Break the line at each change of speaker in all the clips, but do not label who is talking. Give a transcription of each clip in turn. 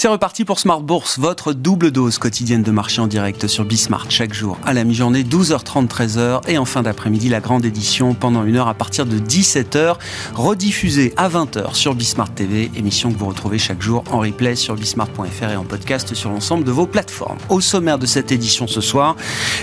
C'est reparti pour Smart Bourse, votre double dose quotidienne de marché en direct sur Bismart chaque jour à la mi-journée, 12h30, 13h et en fin d'après-midi, la grande édition pendant une heure à partir de 17h, rediffusée à 20h sur Bismart TV, émission que vous retrouvez chaque jour en replay sur bismart.fr et en podcast sur l'ensemble de vos plateformes. Au sommaire de cette édition ce soir,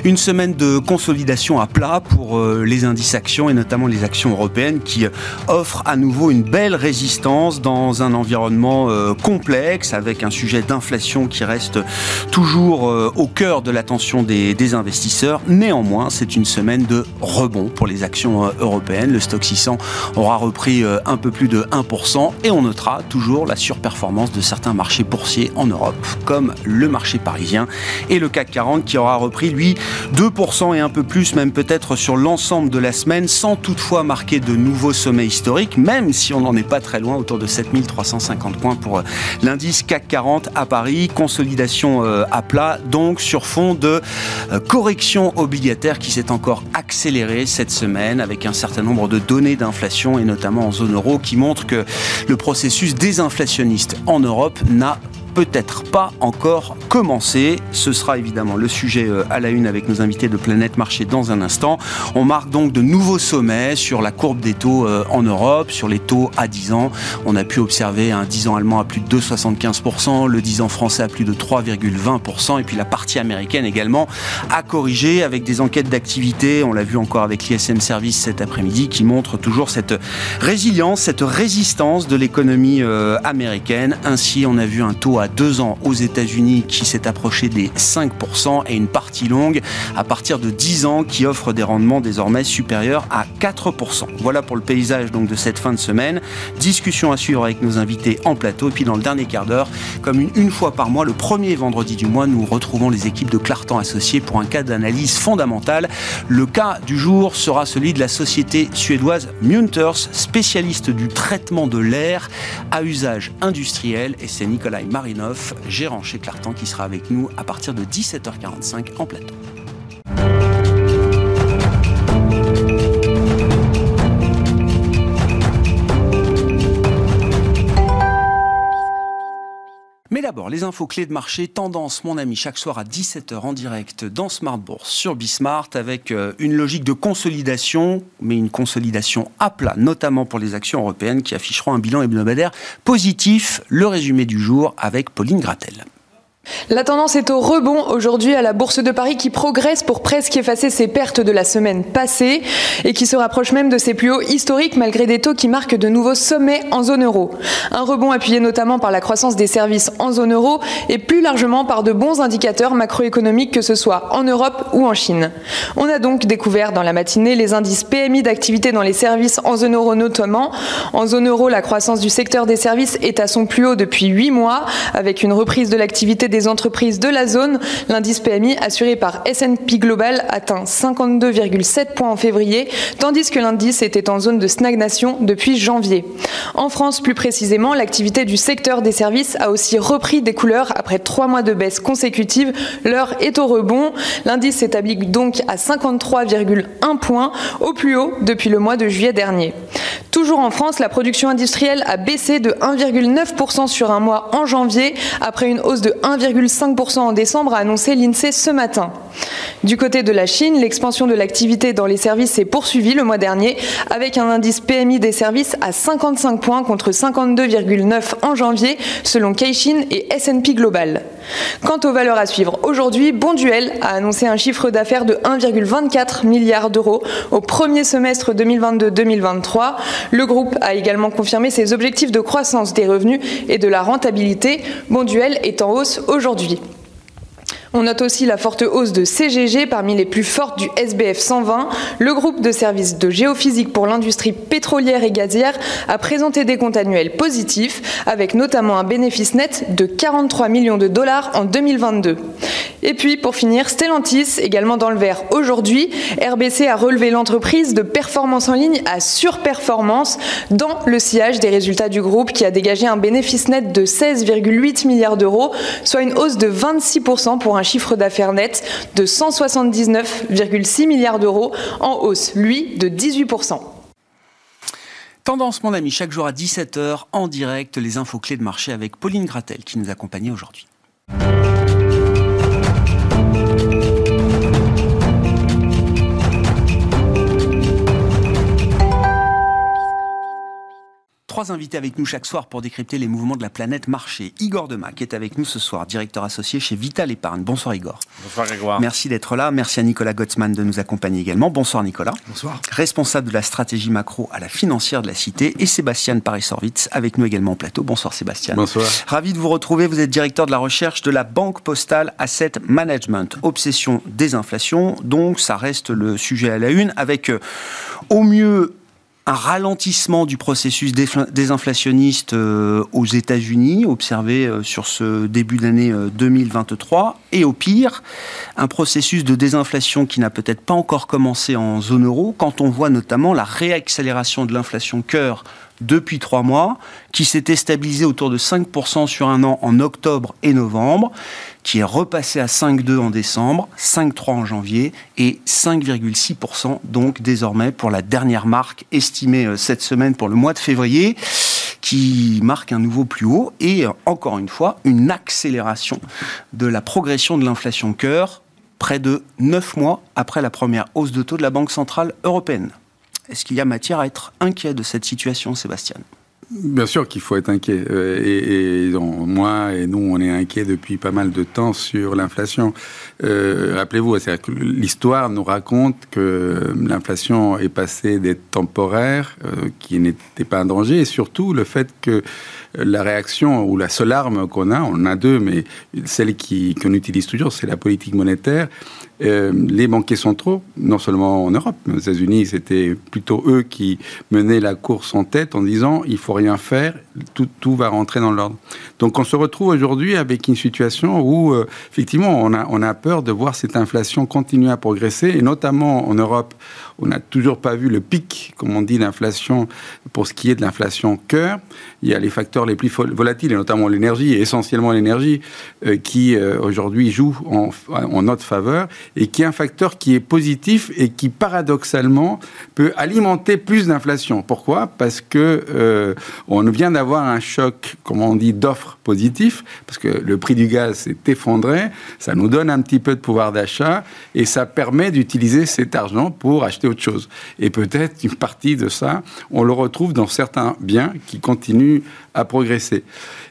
une semaine de consolidation à plat pour euh, les indices actions et notamment les actions européennes qui offrent à nouveau une belle résistance dans un environnement euh, complexe avec un sujet d'inflation qui reste toujours euh, au cœur de l'attention des, investisseurs. Néanmoins, c'est une semaine de rebond pour les actions euh, européennes. Le stock 600 aura repris euh, un peu plus de 1% et on notera toujours la surperformance de certains marchés boursiers en Europe, comme le marché parisien et le CAC 40 qui aura repris, lui, 2% et un peu plus, même peut-être sur l'ensemble de la semaine, sans toutefois marquer de nouveaux sommets historiques, même si on n'en est pas très loin, autour de 7350 points pour l'indice CAC 40 à Paris, consolidation euh, à plat, donc sur fond de euh, correction obligataire qui s'est encore accélérée cette semaine avec un certain nombre de données d'inflation et notamment en zone euro qui montrent que le processus désinflationniste en Europe n'a peut-être pas encore commencé. Ce sera évidemment le sujet euh, à la une avec nos invités de Planète Marché dans un instant. On marque donc de nouveaux sommets sur la courbe des taux euh, en Europe, sur les taux à 10 ans. On a pu observer un 10 ans allemand à plus de 2,75%, le 10 ans français à plus de 3,20%, et puis la partie américaine également a corrigé avec des enquêtes d'activité. On l'a vu encore avec l'ISM Service cet après-midi qui montre toujours cette résilience, cette résistance de l'économie euh, américaine. Ainsi, on a vu un taux à deux ans aux États-Unis qui s'est approché des 5% et une partie longue à partir de 10 ans qui offre des rendements désormais supérieurs à 4%. Voilà pour le paysage donc de cette fin de semaine. Discussion à suivre avec nos invités en plateau. Et puis dans le dernier quart d'heure, comme une, fois par mois, le premier vendredi du mois, nous retrouvons les équipes de Clartan Associés pour un cas d'analyse fondamentale. Le cas du jour sera celui de la société suédoise Munters, spécialiste du traitement de l'air à usage industriel. Et c'est Nicolas Marie gérant chez Clartan, qui sera avec nous à partir de 17h45 en plateau. Les infos clés de marché, tendance, mon ami, chaque soir à 17h en direct dans Smart Bourse sur Bismart avec euh, une logique de consolidation, mais une consolidation à plat, notamment pour les actions européennes qui afficheront un bilan hebdomadaire positif. Le résumé du jour avec Pauline Gratel.
La tendance est au rebond aujourd'hui à la Bourse de Paris qui progresse pour presque effacer ses pertes de la semaine passée et qui se rapproche même de ses plus hauts historiques malgré des taux qui marquent de nouveaux sommets en zone euro. Un rebond appuyé notamment par la croissance des services en zone euro et plus largement par de bons indicateurs macroéconomiques que ce soit en Europe ou en Chine. On a donc découvert dans la matinée les indices PMI d'activité dans les services en zone euro notamment. En zone euro, la croissance du secteur des services est à son plus haut depuis 8 mois avec une reprise de l'activité entreprises de la zone. L'indice PMI assuré par S&P Global atteint 52,7 points en février, tandis que l'indice était en zone de stagnation depuis janvier. En France, plus précisément, l'activité du secteur des services a aussi repris des couleurs après trois mois de baisse consécutive. L'heure est au rebond. L'indice s'établit donc à 53,1 points, au plus haut depuis le mois de juillet dernier. Toujours en France, la production industrielle a baissé de 1,9% sur un mois en janvier, après une hausse de 1,5% en décembre, a annoncé l'INSEE ce matin. Du côté de la Chine, l'expansion de l'activité dans les services s'est poursuivie le mois dernier, avec un indice PMI des services à 55 points contre 52,9 en janvier, selon Keishin et S&P Global. Quant aux valeurs à suivre, aujourd'hui, Bonduel a annoncé un chiffre d'affaires de 1,24 milliard d'euros au premier semestre 2022-2023. Le groupe a également confirmé ses objectifs de croissance des revenus et de la rentabilité. Bonduel est en hausse aujourd'hui. On note aussi la forte hausse de CGG parmi les plus fortes du SBF 120. Le groupe de services de géophysique pour l'industrie pétrolière et gazière a présenté des comptes annuels positifs, avec notamment un bénéfice net de 43 millions de dollars en 2022. Et puis pour finir, Stellantis, également dans le vert aujourd'hui. RBC a relevé l'entreprise de performance en ligne à surperformance dans le sillage des résultats du groupe qui a dégagé un bénéfice net de 16,8 milliards d'euros, soit une hausse de 26% pour un chiffre d'affaires net de 179,6 milliards d'euros, en hausse, lui, de 18%.
Tendance, mon ami, chaque jour à 17h, en direct, les infos clés de marché avec Pauline Gratel qui nous accompagne aujourd'hui. Trois invités avec nous chaque soir pour décrypter les mouvements de la planète marché. Igor Dema, qui est avec nous ce soir, directeur associé chez Vital Épargne. Bonsoir Igor.
Bonsoir Grégoire.
Merci d'être là. Merci à Nicolas Gottsman de nous accompagner également. Bonsoir Nicolas.
Bonsoir.
Responsable de la stratégie macro à la financière de la Cité. Et Sébastien Paris-Sorvitz avec nous également au plateau. Bonsoir Sébastien.
Bonsoir.
Ravi de vous retrouver. Vous êtes directeur de la recherche de la Banque Postale Asset Management. Obsession des inflations. Donc ça reste le sujet à la une avec euh, au mieux un ralentissement du processus désinflationniste euh, aux États-Unis, observé euh, sur ce début d'année 2023, euh, et au pire, un processus de désinflation qui n'a peut-être pas encore commencé en zone euro, quand on voit notamment la réaccélération de l'inflation cœur depuis trois mois, qui s'était stabilisée autour de 5% sur un an en octobre et novembre, qui est repassé à 5,2 en décembre, 5,3 en janvier et 5,6% donc désormais pour la dernière marque estimée euh, cette semaine pour le mois de février qui marque un nouveau plus haut et euh, encore une fois une accélération de la progression de l'inflation cœur près de 9 mois après la première hausse de taux de la Banque Centrale Européenne. Est-ce qu'il y a matière à être inquiet de cette situation, Sébastien?
Bien sûr qu'il faut être inquiet. Euh, et, moi et nous, on est inquiets depuis pas mal de temps sur l'inflation. Euh, rappelez-vous, l'histoire nous raconte que l'inflation est passée des temporaires, euh, qui n'étaient pas un danger, et surtout le fait que la réaction ou la seule arme qu'on a, on en a deux, mais celle qu'on utilise toujours, c'est la politique monétaire. Euh, les banquiers centraux, non seulement en Europe, mais aux États-Unis, c'était plutôt eux qui menaient la course en tête en disant il faut rien faire, tout, va rentrer dans l'ordre. Donc on se retrouve aujourd'hui avec une situation où euh, effectivement on a, peur de voir cette inflation continuer à progresser, et notamment en Europe, on n'a toujours pas vu le pic, comme on dit, d'inflation pour ce qui est de l'inflation cœur. Il y a les facteurs les plus volatiles, et notamment l'énergie, essentiellement l'énergie, euh, qui aujourd'hui joue en, en notre faveur et qui est un facteur qui est positif et qui paradoxalement peut alimenter plus d'inflation. Pourquoi? Parce que euh, on vient d'avoir un choc, comme on dit, d'offres positif, parce que le prix du gaz s'est effondré, ça nous donne un petit peu de pouvoir d'achat et ça permet d'utiliser cet argent pour acheter autre chose. Et peut-être une partie de ça, on le retrouve dans certains biens qui continuent à progresser.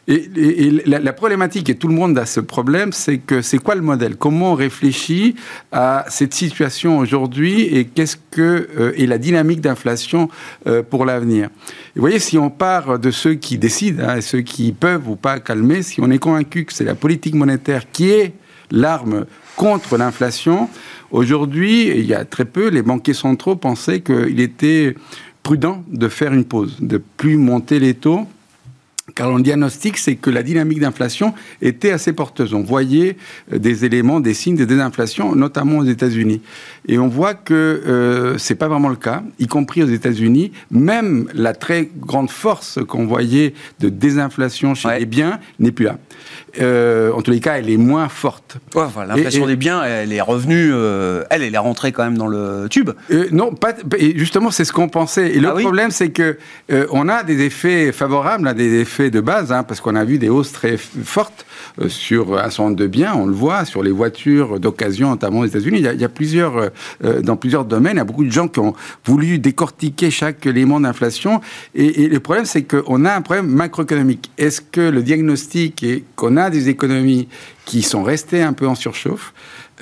Et, la, problématique, et tout le monde a ce problème, c'est que c'est quoi le modèle? Comment on réfléchit à cette situation aujourd'hui et qu'est-ce que euh, est la dynamique d'inflation euh, pour l'avenir? Vous voyez, si on part de ceux qui décident, hein, ceux qui peuvent ou pas calmer, si on est convaincu que c'est la politique monétaire qui est l'arme contre l'inflation, aujourd'hui, il y a très peu, les banquiers centraux pensaient qu'il était prudent de faire une pause, de plus monter les taux car le diagnostic, c'est que la dynamique d'inflation était assez porteuse. On voyait euh, des éléments, des signes de désinflation, notamment aux États-Unis. Et on voit que euh, c'est pas vraiment le cas, y compris aux États-Unis. Même la très grande force qu'on voyait de désinflation chez les biens n'est plus là. Euh, en tous les cas, elle est moins forte.
L'inflation des biens, elle est revenue, euh, elle, elle est rentrée quand même dans le tube.
Euh, non, pas, et justement, c'est ce qu'on pensait. Et le ah problème, c'est que on a des effets favorables, des effets de base, hein, parce qu'on a vu des hausses très fortes sur un certain nombre de biens, on le voit, sur les voitures d'occasion, notamment aux États-Unis. Il, y a, plusieurs, dans plusieurs domaines, il y a beaucoup de gens qui ont voulu décortiquer chaque élément d'inflation. Et, et, le problème, c'est qu'on a un problème macroéconomique. Est-ce que le diagnostic qu'on a des économies qui sont restées un peu en surchauffe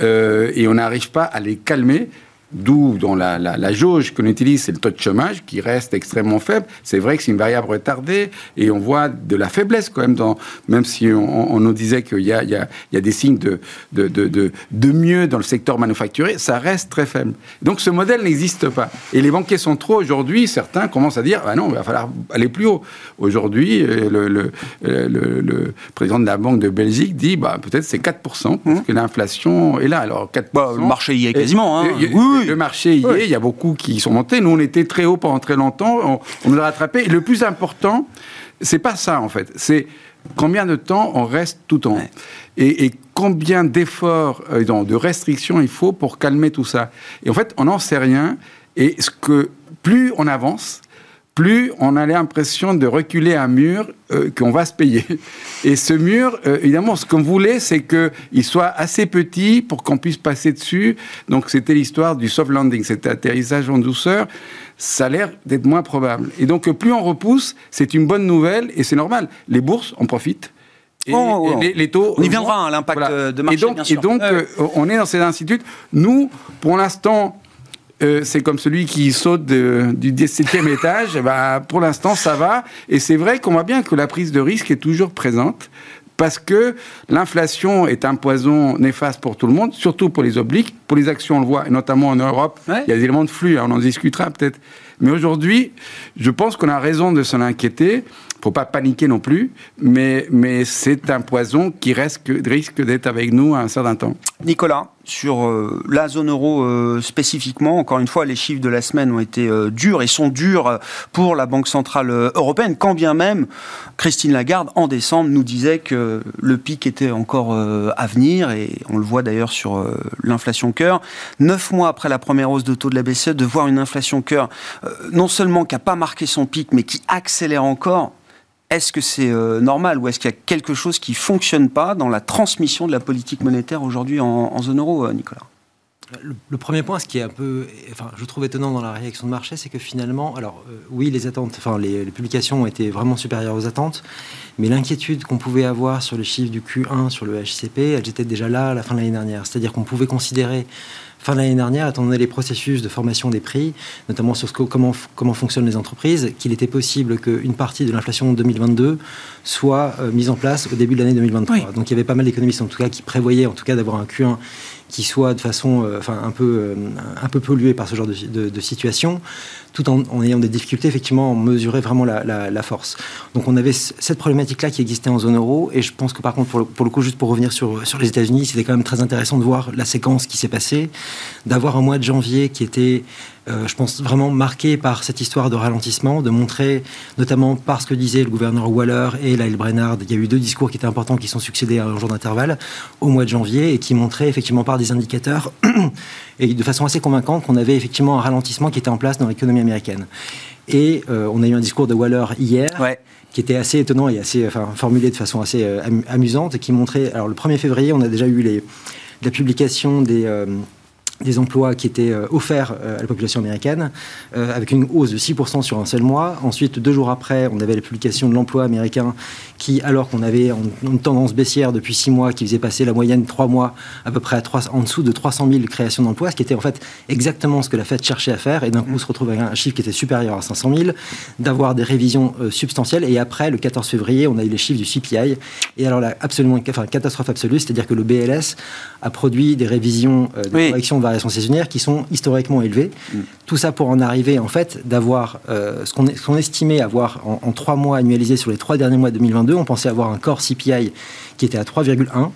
euh, et on n'arrive pas à les calmer D'où, dans la, la, jauge qu'on utilise, c'est le taux de chômage qui reste extrêmement faible. C'est vrai que c'est une variable retardée et on voit de la faiblesse quand même, dans, même si on, nous disait qu'il y a, il y, a, il y a des signes de, de, de, de, mieux dans le secteur manufacturé, ça reste très faible. Donc ce modèle n'existe pas. Et les banquiers centraux, aujourd'hui, certains commencent à dire, ah non, il va falloir aller plus haut. Aujourd'hui, euh, le, le, le, le, président de la Banque de Belgique dit, bah, peut-être c'est 4%, parce mmh. que l'inflation est là. Alors 4%,
bah, le marché y est quasiment. Hein.
oui le marché y est, il y a beaucoup qui sont montés. Nous, on était très haut pendant très longtemps, on, nous a rattrapé. le plus important, c'est pas ça en fait, c'est combien de temps on reste tout en haut. Et, combien d'efforts, euh, de restrictions il faut pour calmer tout ça. Et en fait, on n'en sait rien. Et ce que plus on avance, plus on a l'impression de reculer un mur euh, qu'on va se payer. Et ce mur, euh, évidemment, ce qu'on voulait, c'est qu'il soit assez petit pour qu'on puisse passer dessus. Donc c'était l'histoire du soft landing, cet atterrissage en douceur. Ça a l'air d'être moins probable. Et donc plus on repousse, c'est une bonne nouvelle et c'est normal. Les bourses en profitent.
Et, oh, Les, taux. On y viendra, à hein, l'impact de marché.
Et donc, Et donc euh, on est dans ces instituts. Nous, pour l'instant, euh, c'est comme celui qui saute du 17e étage. Bah, pour l'instant, ça va. Et c'est vrai qu'on voit bien que la prise de risque est toujours présente parce que l'inflation est un poison néfaste pour tout le monde, surtout pour les obliques. Pour les actions, on le voit, et notamment en Europe, il y a des éléments de flux, hein, on en discutera peut-être. Mais aujourd'hui, je pense qu'on a raison de s'en inquiéter faut pas paniquer non plus, mais, mais c'est un poison qui risque, risque d'être avec nous à un certain temps.
Nicolas, sur euh, la zone euro euh, spécifiquement, encore une fois, les chiffres de la semaine ont été euh, durs et sont durs pour la Banque Centrale Européenne, quand bien même Christine Lagarde, en décembre, nous disait que le pic était encore à venir, et on le voit d'ailleurs sur l'inflation cœur. Neuf mois après la première hausse de taux de la BCE, de voir une inflation cœur non seulement qui n'a pas marqué son pic, mais qui accélère encore, est-ce que c'est euh, normal ou est-ce qu'il y a quelque chose qui ne fonctionne pas dans la transmission de la politique monétaire aujourd'hui en, zone euro, euh, Nicolas?
Le, premier point, ce qui est un peu, je trouve étonnant dans la réaction de marché, c'est que finalement, alors euh, oui, les attentes, enfin, les, publications ont été vraiment supérieures aux attentes, mais l'inquiétude qu'on pouvait avoir sur les chiffres du Q1, sur le HCP, elle était déjà là à la fin de l'année dernière. C'est-à-dire qu'on pouvait considérer fin de l'année dernière, étant donné les processus de formation des prix, notamment sur ce comment, comment fonctionnent les entreprises, qu'il était possible qu'une partie de l'inflation 2022 soit euh, mise en place au début de l'année 2023. Donc il y avait pas mal d'économistes en tout cas qui prévoyaient en tout cas d'avoir un Q1 qui soit de façon euh, enfin, un, peu, euh, un peu pollué par ce genre de, situation, tout en, ayant des difficultés effectivement à mesurer vraiment la, force. Donc on avait cette problématique-là qui existait en zone euro, et je pense que par contre, pour le, pour le coup, juste pour revenir sur, sur les États-Unis, c'était quand même très intéressant de voir la séquence qui s'est passée, d'avoir un mois de janvier qui était euh, je pense, vraiment marqué par cette histoire de ralentissement, de montrer, notamment par ce que disait le gouverneur Waller et Lyle Brennard, il y a eu deux discours qui étaient importants qui sont succédés à un jour d'intervalle au mois de janvier et qui montraient effectivement par des indicateurs et de façon assez convaincante qu'on avait effectivement un ralentissement qui était en place dans l'économie américaine. Et euh, on a eu un discours de Waller hier. qui était assez étonnant et assez enfin, formulé de façon assez euh, amusante et qui montrait alors le 1er février on a déjà eu les, la publication des des emplois qui étaient euh, offerts euh, à la population américaine, euh, avec une hausse de 6% sur un seul mois. Ensuite, deux jours après, on avait la publication de l'emploi américain qui, alors qu'on avait une tendance baissière depuis six mois, qui faisait passer la moyenne trois mois à peu près à 3, en dessous de 300 000 créations d'emplois, ce qui était en fait exactement ce que la Fed cherchait à faire. Et d'un coup, on se retrouve avec un chiffre qui était supérieur à 500 000, d'avoir des révisions substantielles. Et après, le 14 février, on a eu les chiffres du CPI. Et alors là, absolument, enfin, catastrophe absolue, c'est-à-dire que le BLS a produit des révisions de correction de variations saisonnières qui sont historiquement élevées. Mm. Tout ça pour en arriver, en fait, d'avoir euh, ce qu'on estimait avoir en, trois mois annualisés sur les trois derniers mois de 2022. On pensait avoir un corps CPI qui était à 3,1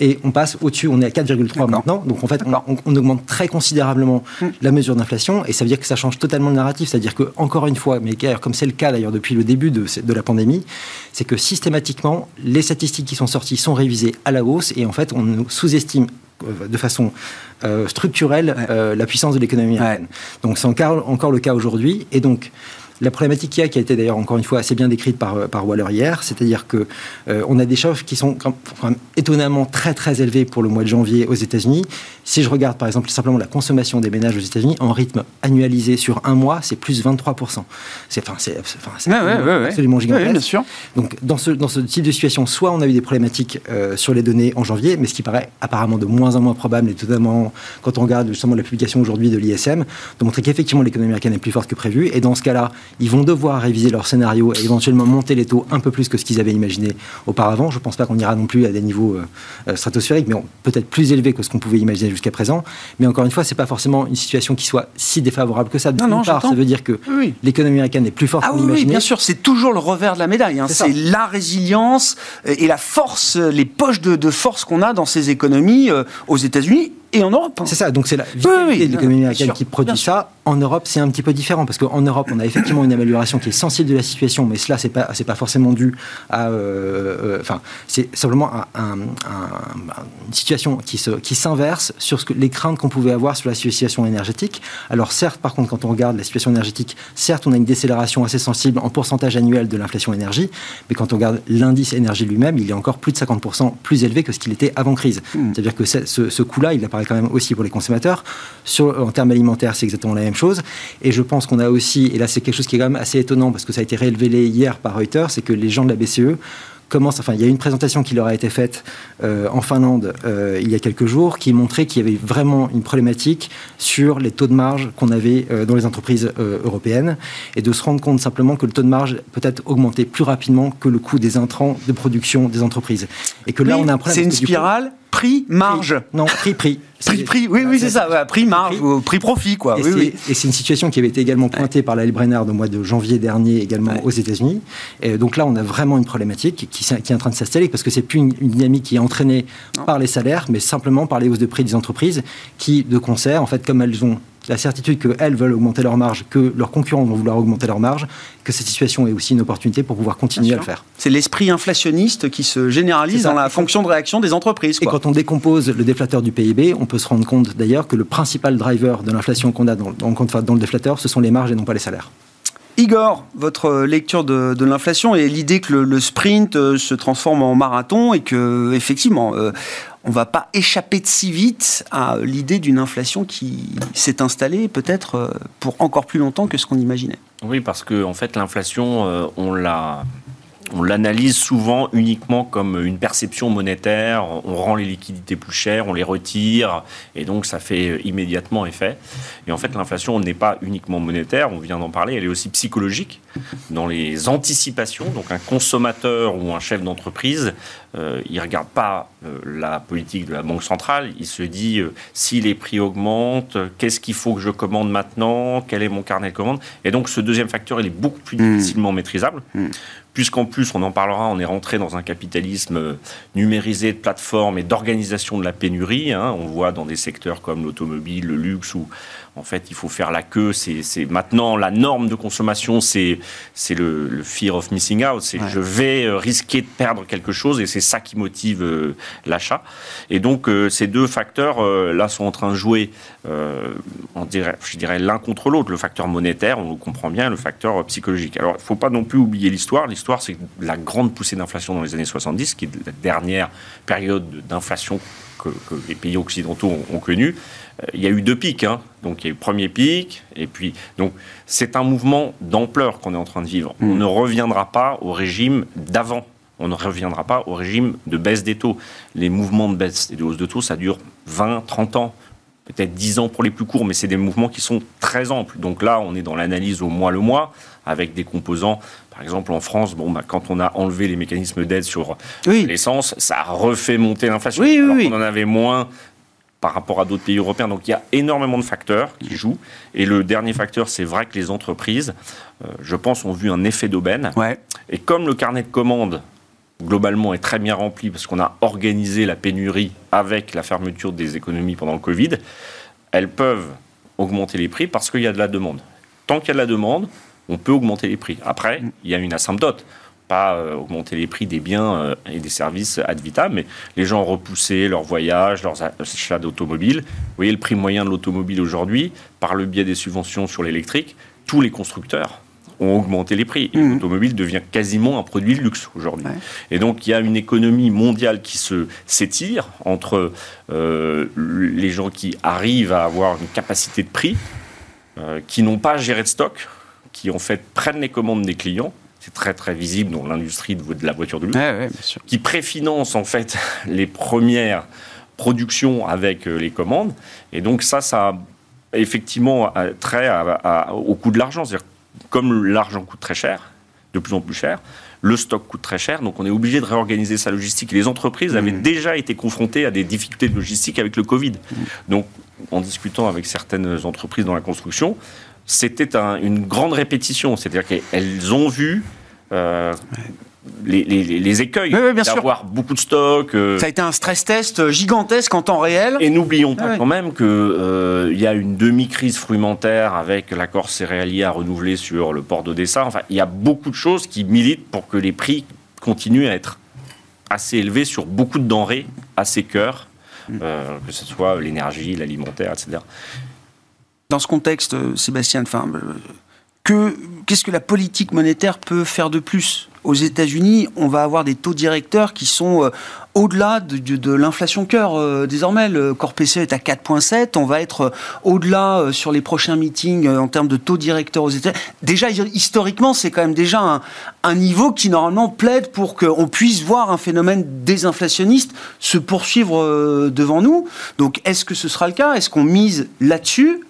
et on passe au-dessus, on est à 4,3 maintenant. Donc en fait, on, augmente très considérablement mm. la mesure d'inflation et ça veut dire que ça change totalement le narratif. C'est-à-dire que, encore une fois, mais comme c'est le cas d'ailleurs depuis le début de, de la pandémie, c'est que systématiquement, les statistiques qui sont sorties sont révisées à la hausse et en fait, on sous-estime de façon euh, structurelle euh, la puissance de l'économie américaine. Donc c'est encore, encore le cas aujourd'hui. Et donc, la problématique qu'il y a, qui a été d'ailleurs encore une fois assez bien décrite par, euh, par Waller hier, c'est-à-dire que euh, on a des choses qui sont quand même étonnamment très très élevées pour le mois de janvier aux États-Unis. Si je regarde par exemple simplement la consommation des ménages aux États-Unis, en rythme annualisé sur un mois, c'est plus 23%. C'est enfin, c'est absolument gigantesque. bien sûr. Donc dans ce, dans ce type de situation, soit on a eu des problématiques euh, sur les données en janvier, mais ce qui paraît apparemment de moins en moins probable, et totalement, quand on regarde justement la publication aujourd'hui de l'ISM, de montrer qu'effectivement l'économie américaine est plus forte que prévu. Et dans ce cas-là, ils vont devoir réviser leur scénario et éventuellement monter les taux un peu plus que ce qu'ils avaient imaginé auparavant. Je ne pense pas qu'on ira non plus à des niveaux euh, euh, stratosphériques, mais peut-être plus élevés que ce qu'on pouvait imaginer jusqu'à présent. Mais encore une fois, c'est pas forcément une situation qui soit si défavorable que ça.
Non, part,
ça veut dire que l'économie américaine est plus forte
ah,
qu'on
oui, bien sûr, c'est toujours le revers de la médaille. Hein. C'est la résilience et la force, les poches de, de force qu'on a dans ces économies euh, aux États-Unis et en Europe.
C'est ça, donc c'est la vitalité de l'économie américaine qui produit ça. En Europe, c'est un petit peu différent parce qu'en Europe, on a effectivement une amélioration qui est sensible de la situation, mais cela, c'est pas, c'est pas forcément dû à, euh, euh, enfin, c'est simplement une situation qui se, qui s'inverse sur ce que, les craintes qu'on pouvait avoir sur la situation énergétique. Alors certes, par contre, quand on regarde la situation énergétique, certes, on a une décélération assez sensible en pourcentage annuel de l'inflation énergie, mais quand on regarde l'indice énergie lui-même, il est encore plus de 50% plus élevé que ce qu'il était avant crise. Hmm. C'est-à-dire que ce, ce coût-là, il apparaît quand même aussi pour les consommateurs. Sur, en termes alimentaires, c'est exactement la même chose. Et je pense qu'on a aussi, et là c'est quelque chose qui est quand même assez étonnant parce que ça a été révélé hier par Reuters, c'est que les gens de la BCE commencent, enfin il y a une présentation qui leur a été faite euh, en Finlande euh, il y a quelques jours qui montrait qu'il y avait vraiment une problématique sur les taux de marge qu'on avait euh, dans les entreprises européennes et de se rendre compte simplement que le taux de marge peut être augmenté plus rapidement que le coût des intrants de production des entreprises.
Et que là on a un problème. C'est une spirale prix, marge.
Non, prix, prix.
Prix, prix, oui, oui, c'est ça, prix, marge, ou prix, profit, quoi.
Et
oui,
c'est une situation qui avait été également pointée par la Brainerd au mois de janvier dernier, également aux États-Unis. Et donc là, on a vraiment une problématique qui, qui est en train de s'installer, parce que c'est plus une, dynamique qui est entraînée par les salaires, mais simplement par les hausses de prix des entreprises, qui, de concert, en fait, comme elles ont la certitude qu'elles veulent augmenter leur marge, que leurs concurrents vont vouloir augmenter leur marge, que cette situation est aussi une opportunité pour pouvoir continuer à le faire.
C'est l'esprit inflationniste qui se généralise dans la fonction de réaction des entreprises.
Et quand on décompose le déflateur du PIB, on peut se rendre compte d'ailleurs que le principal driver de l'inflation qu'on a dans, dans, dans le déflateur, ce sont les marges et non pas les salaires.
Igor, votre lecture de, l'inflation et l'idée que le, sprint euh, se transforme en marathon et que effectivement euh, on va pas échapper de si vite à l'idée d'une inflation qui s'est installée peut-être euh, pour encore plus longtemps que ce qu'on imaginait.
Oui, parce que en fait l'inflation, on l'a on l'analyse souvent uniquement comme une perception monétaire. On rend les liquidités plus chères, on les retire, et donc ça fait immédiatement effet. Et en fait, l'inflation n'est pas uniquement monétaire, on vient d'en parler, elle est aussi psychologique dans les anticipations. Donc un consommateur ou un chef d'entreprise, euh, il ne regarde pas euh, la politique de la Banque centrale, il se dit euh, si les prix augmentent, qu'est-ce qu'il faut que je commande maintenant, quel est mon carnet de commandes. Et donc ce deuxième facteur, il est beaucoup plus mmh. difficilement maîtrisable. Mmh puisqu'en plus, on en parlera, on est rentré dans un capitalisme euh, numérisé de plateformes et d'organisation de la pénurie. Hein. On voit dans des secteurs comme l'automobile, le luxe, où en fait, il faut faire la queue. C'est maintenant la norme de consommation, c'est le, le, fear of missing out. C'est je vais euh, risquer de perdre quelque chose et c'est ça qui motive euh, l'achat. Et donc, euh, ces deux facteurs là sont en train de jouer, on dirait, je dirais l'un contre l'autre. Le facteur monétaire, on le comprend bien, le facteur psychologique. Alors, il ne faut pas non plus oublier l'histoire. L'histoire, c'est la grande poussée d'inflation dans les années 70, qui est la dernière période d'inflation que, les pays occidentaux ont, ont connue il y a eu deux pics. Hein. Donc il y a eu le premier pic, et puis donc c'est un mouvement d'ampleur qu'on est en train de vivre. On mm. ne reviendra pas au régime d'avant. On ne reviendra pas au régime de baisse des taux. Les mouvements de baisse et de hausse de taux, ça dure 20, 30 ans, peut-être 10 ans pour les plus courts, mais c'est des mouvements qui sont très amples. Donc là, on est dans l'analyse au mois le mois, avec des composants. Par exemple, en France, bon, bah, quand on a enlevé les mécanismes d'aide sur l'essence, ça a refait monter l'inflation.
Oui,
alors
qu'on
en avait moins par rapport à d'autres pays européens. Donc il y a énormément de facteurs qui jouent. Et le dernier facteur, c'est vrai que les entreprises, euh, je pense, ont vu un effet d'aubaine. Et comme le carnet de commandes, globalement, est très bien rempli, parce qu'on a organisé la pénurie avec la fermeture des économies pendant le Covid, elles peuvent augmenter les prix parce qu'il y a de la demande. Tant qu'il y a de la demande, on peut augmenter les prix. Après, il y a une asymptote pas euh, augmenter les prix des biens euh, et des services ad vitam, mais les gens ont repoussé leurs voyages, leurs achats d'automobiles. Vous voyez le prix moyen de l'automobile aujourd'hui, par le biais des subventions sur l'électrique, tous les constructeurs ont augmenté les prix.
Mmh.
L'automobile devient quasiment un produit de luxe aujourd'hui. Et donc il y a une économie mondiale qui se s'étire entre euh, les gens qui arrivent à avoir une capacité de prix, euh, qui n'ont pas géré de stock, qui en fait prennent les commandes des clients. C'est très très visible dans l'industrie de, la voiture de luxe,
ouais, sûr.
qui préfinancent en fait les premières productions avec euh, les commandes. Et donc ça, ça a effectivement a trait à- à- au coût de l'argent. C'est-à-dire comme l'argent coûte très cher, de plus en plus cher, le stock coûte très cher, donc on est obligé de réorganiser sa logistique. Et les entreprises avaient déjà été confrontées à des difficultés de logistique avec le Covid. Donc, en discutant avec certaines entreprises dans la construction, c'était un- une grande répétition. C'est-à-dire qu'elles ont vu euh, les, les- les écueils
Oui,
d'avoir beaucoup de stock. euh,
Ça a été un stress test gigantesque en temps réel.
et n'oublions pas
Ah
quand même qu'il y a une demi-crise fruimentaire avec l'accord céréalier à renouveler sur le port d'Odessa. Enfin, il y a beaucoup de choses qui militent pour que les prix continuent à être assez élevés sur beaucoup de denrées, assez cœur,
Mm.
euh, que ce soit l'énergie, l'alimentaire, etc.
Dans ce contexte, euh, Sébastien, euh, que, qu'est-ce que la politique monétaire peut faire de plus Aux États-Unis, on va avoir des taux directeurs qui sont euh, au-delà de, l'inflation cœur. désormais, le corps PCE est à 4,7. On va être au-delà sur les prochains meetings en termes de taux directeurs aux États-Unis. Déjà, hi- historiquement, c'est quand même déjà un, un niveau qui normalement plaide pour qu'on puisse voir un phénomène désinflationniste se poursuivre devant nous. Donc, est-ce que ce sera le cas? Est-ce qu'on mise là-dessus?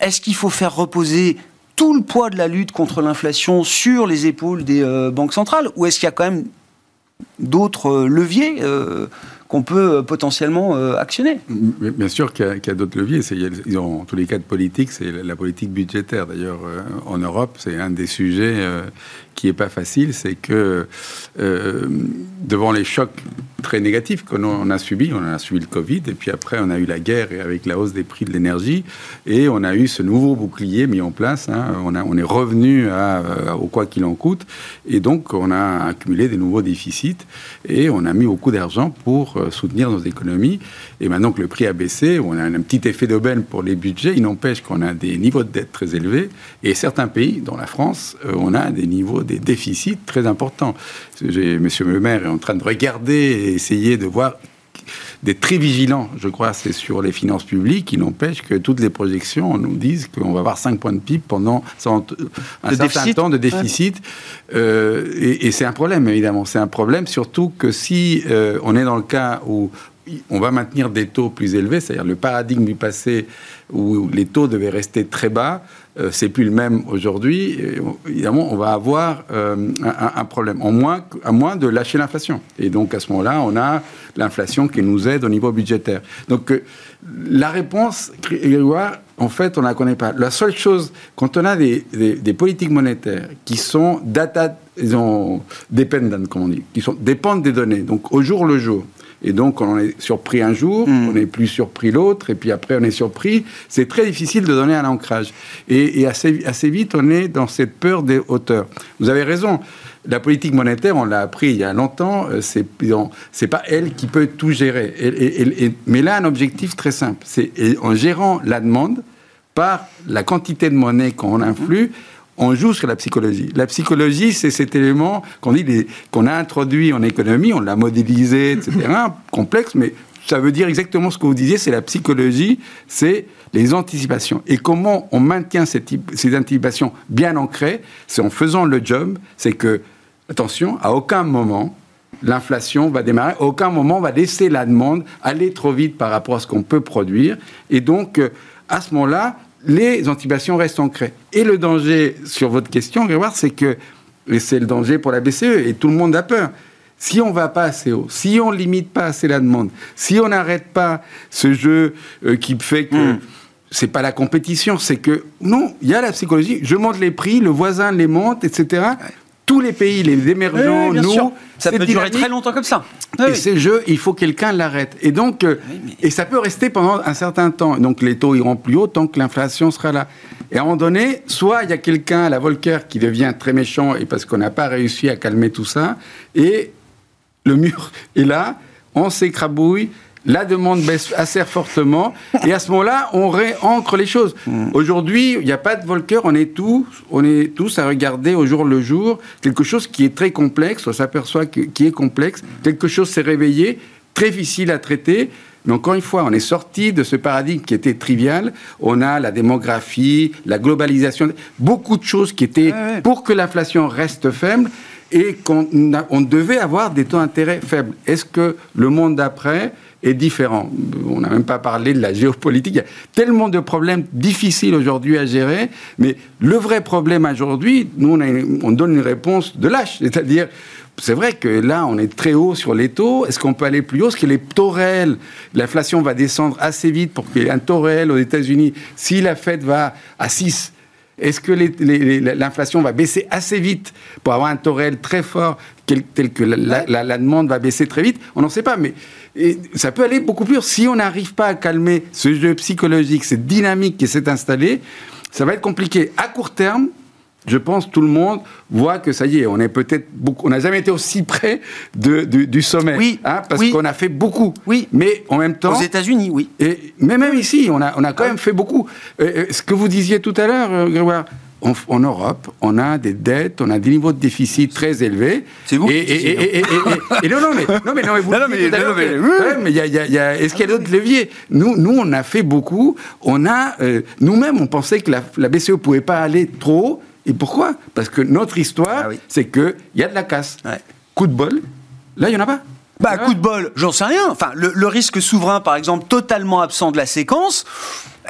Est-ce qu'il faut faire reposer tout le poids de la lutte contre l'inflation sur les épaules des euh, banques centrales ou est-ce qu'il y a quand même d'autres euh, leviers euh, qu'on peut potentiellement actionner?
Bien sûr qu'il y a, d'autres leviers. Ils ont, en tous les cas de politique, c'est la politique budgétaire. D'ailleurs, en Europe, c'est un des sujets qui est pas facile. C'est que euh, devant les chocs très négatifs qu'on a, subis, on a subi le Covid, et puis après on a eu la guerre avec la hausse des prix de l'énergie, et on a eu ce nouveau bouclier mis en place. hein. On, a, on est revenu à, euh, au quoi qu'il en coûte, et donc on a accumulé des nouveaux déficits, et on a mis beaucoup d'argent pour euh, soutenir nos économies. Et maintenant que le prix a baissé, on a un petit effet d'aubaine pour les budgets, il n'empêche qu'on a des niveaux de dette très élevés, et certains pays, dont la France, on a des niveaux, des déficits très importants. Monsieur le maire est en train de regarder et essayer de voir d'être très vigilant, je crois, c'est sur les finances publiques. Il n'empêche que toutes les projections nous disent qu'on va avoir 5 points de PIB pendant un
De
certain
déficit
temps de déficit. Euh, et et c'est un problème, évidemment. C'est un problème, surtout que si euh, on est dans le cas où on va maintenir des taux plus élevés, c'est-à-dire le paradigme du passé où les taux devaient rester très bas, euh, c'est plus le même aujourd'hui. On- Évidemment, on va avoir euh, un, problème, à moins de lâcher l'inflation. Et donc, à ce moment-là, on a l'inflation qui nous aide au niveau budgétaire. Donc, euh, la réponse, Grégoire, en fait, on ne la connaît pas. La seule chose, quand on a des, politiques monétaires qui sont data, ils ont dependent, comme on dit, qui sont, dépendent des données, donc au jour le jour, et donc, on est surpris un jour, on est plus surpris l'autre, et puis après, on est surpris. C'est très difficile de donner un ancrage. Et, et assez, assez vite, on est dans cette peur des hauteurs. Vous avez raison. La politique monétaire, on l'a appris il y a longtemps, euh, c'est c'est pas elle qui peut tout gérer. Et- et- et- mais là, un objectif très simple. C'est en gérant la demande par la quantité de monnaie qu'on influe, on joue sur la psychologie. La psychologie, c'est cet élément qu'on dit qu'on a introduit en économie, on l'a modélisé, etc. complexe, mais ça veut dire exactement ce que vous disiez, c'est la psychologie, c'est les anticipations. Et comment on maintient ces, types- ces anticipations bien ancrées C'est en faisant le job, c'est que, attention, à aucun moment, l'inflation va démarrer, à aucun moment on va laisser la demande aller trop vite par rapport à ce qu'on peut produire. Et donc, euh, à ce moment-là, les anticipations restent ancrées. Et le danger, sur votre question, Grégoire, c'est que, et c'est le danger pour la BCE, et tout le monde a peur, si on va pas assez haut, si on limite pas assez la demande, si on n'arrête pas ce jeu euh, qui fait que c'est pas la compétition, c'est que non, il y a la psychologie. Je monte les prix, le voisin les monte, etc. Tous les pays, les émergents,
Oui,
nous,
sûr. Ça peut durer très longtemps comme ça.
et
Oui,
ces jeux, il faut que quelqu'un l'arrête. Et donc, euh, et ça peut rester pendant un certain temps. Donc, les taux iront plus haut tant que l'inflation sera là. Et à un moment donné, soit il y a quelqu'un la Volcker qui devient très méchant et parce qu'on n'a pas réussi à calmer tout ça, et le mur est là, on s'écrabouille, la demande baisse assez fortement, et à ce moment-là, on réancre les choses. Mm. Aujourd'hui, il n'y a pas de Volcker, on est tous, on est tous à regarder au jour le jour quelque chose qui est très complexe, on s'aperçoit qui est complexe, quelque chose s'est réveillé, très difficile à traiter. Mais encore une fois, on est sorti de ce paradigme qui était trivial. On a la démographie, la globalisation, beaucoup de choses qui étaient pour que l'inflation reste faible et qu'on on devait avoir des taux d'intérêt faibles. Est-ce que le monde d'après est différent. On n'a même pas parlé de la géopolitique. Il y a tellement de problèmes difficiles aujourd'hui à gérer, mais le vrai problème aujourd'hui, nous, on, on donne une réponse de lâche, c'est-à-dire c'est vrai que là, on est très haut sur les taux. Est-ce qu'on peut aller plus haut? Est-ce que les taux réels, l'inflation va descendre assez vite pour qu'il y ait un taux réel aux États-Unis? Si la Fed va à 6, est-ce que l'inflation va baisser assez vite pour avoir un taux réel très fort, tel, que la, demande va baisser très vite? On n'en sait pas, mais ça peut aller beaucoup plus. Si on n'arrive pas à calmer ce jeu psychologique, cette dynamique qui s'est installée, ça va être compliqué. À court terme, je pense tout le monde voit que ça y est, on est peut-être beaucoup, on n'a jamais été aussi près de, du, sommet,
oui,
hein, parce qu'on a fait beaucoup.
Oui,
mais en même temps,
aux États-Unis, oui.
Et mais même ici, on a, on a quand même fait beaucoup. Euh, ce que vous disiez tout à l'heure, euh, Grégoire. En, Europe, on a des dettes, on a des niveaux de déficit très élevés.
C'est vous.
Et, non, non, mais non, mais non, mais vous. Non, mais, y a, y a, est-ce qu'il y a d'autres leviers? Nous, nous, on a fait beaucoup. On a, nous-mêmes, on pensait que la, la BCE pouvait pas aller trop. Et pourquoi? Parce que notre histoire, ah c'est qu'il y a de la casse. Coup de bol, là, il n'y en a pas.
Bah, coup de bol, j'en sais rien. Enfin, le, risque souverain, par exemple, totalement absent de la séquence,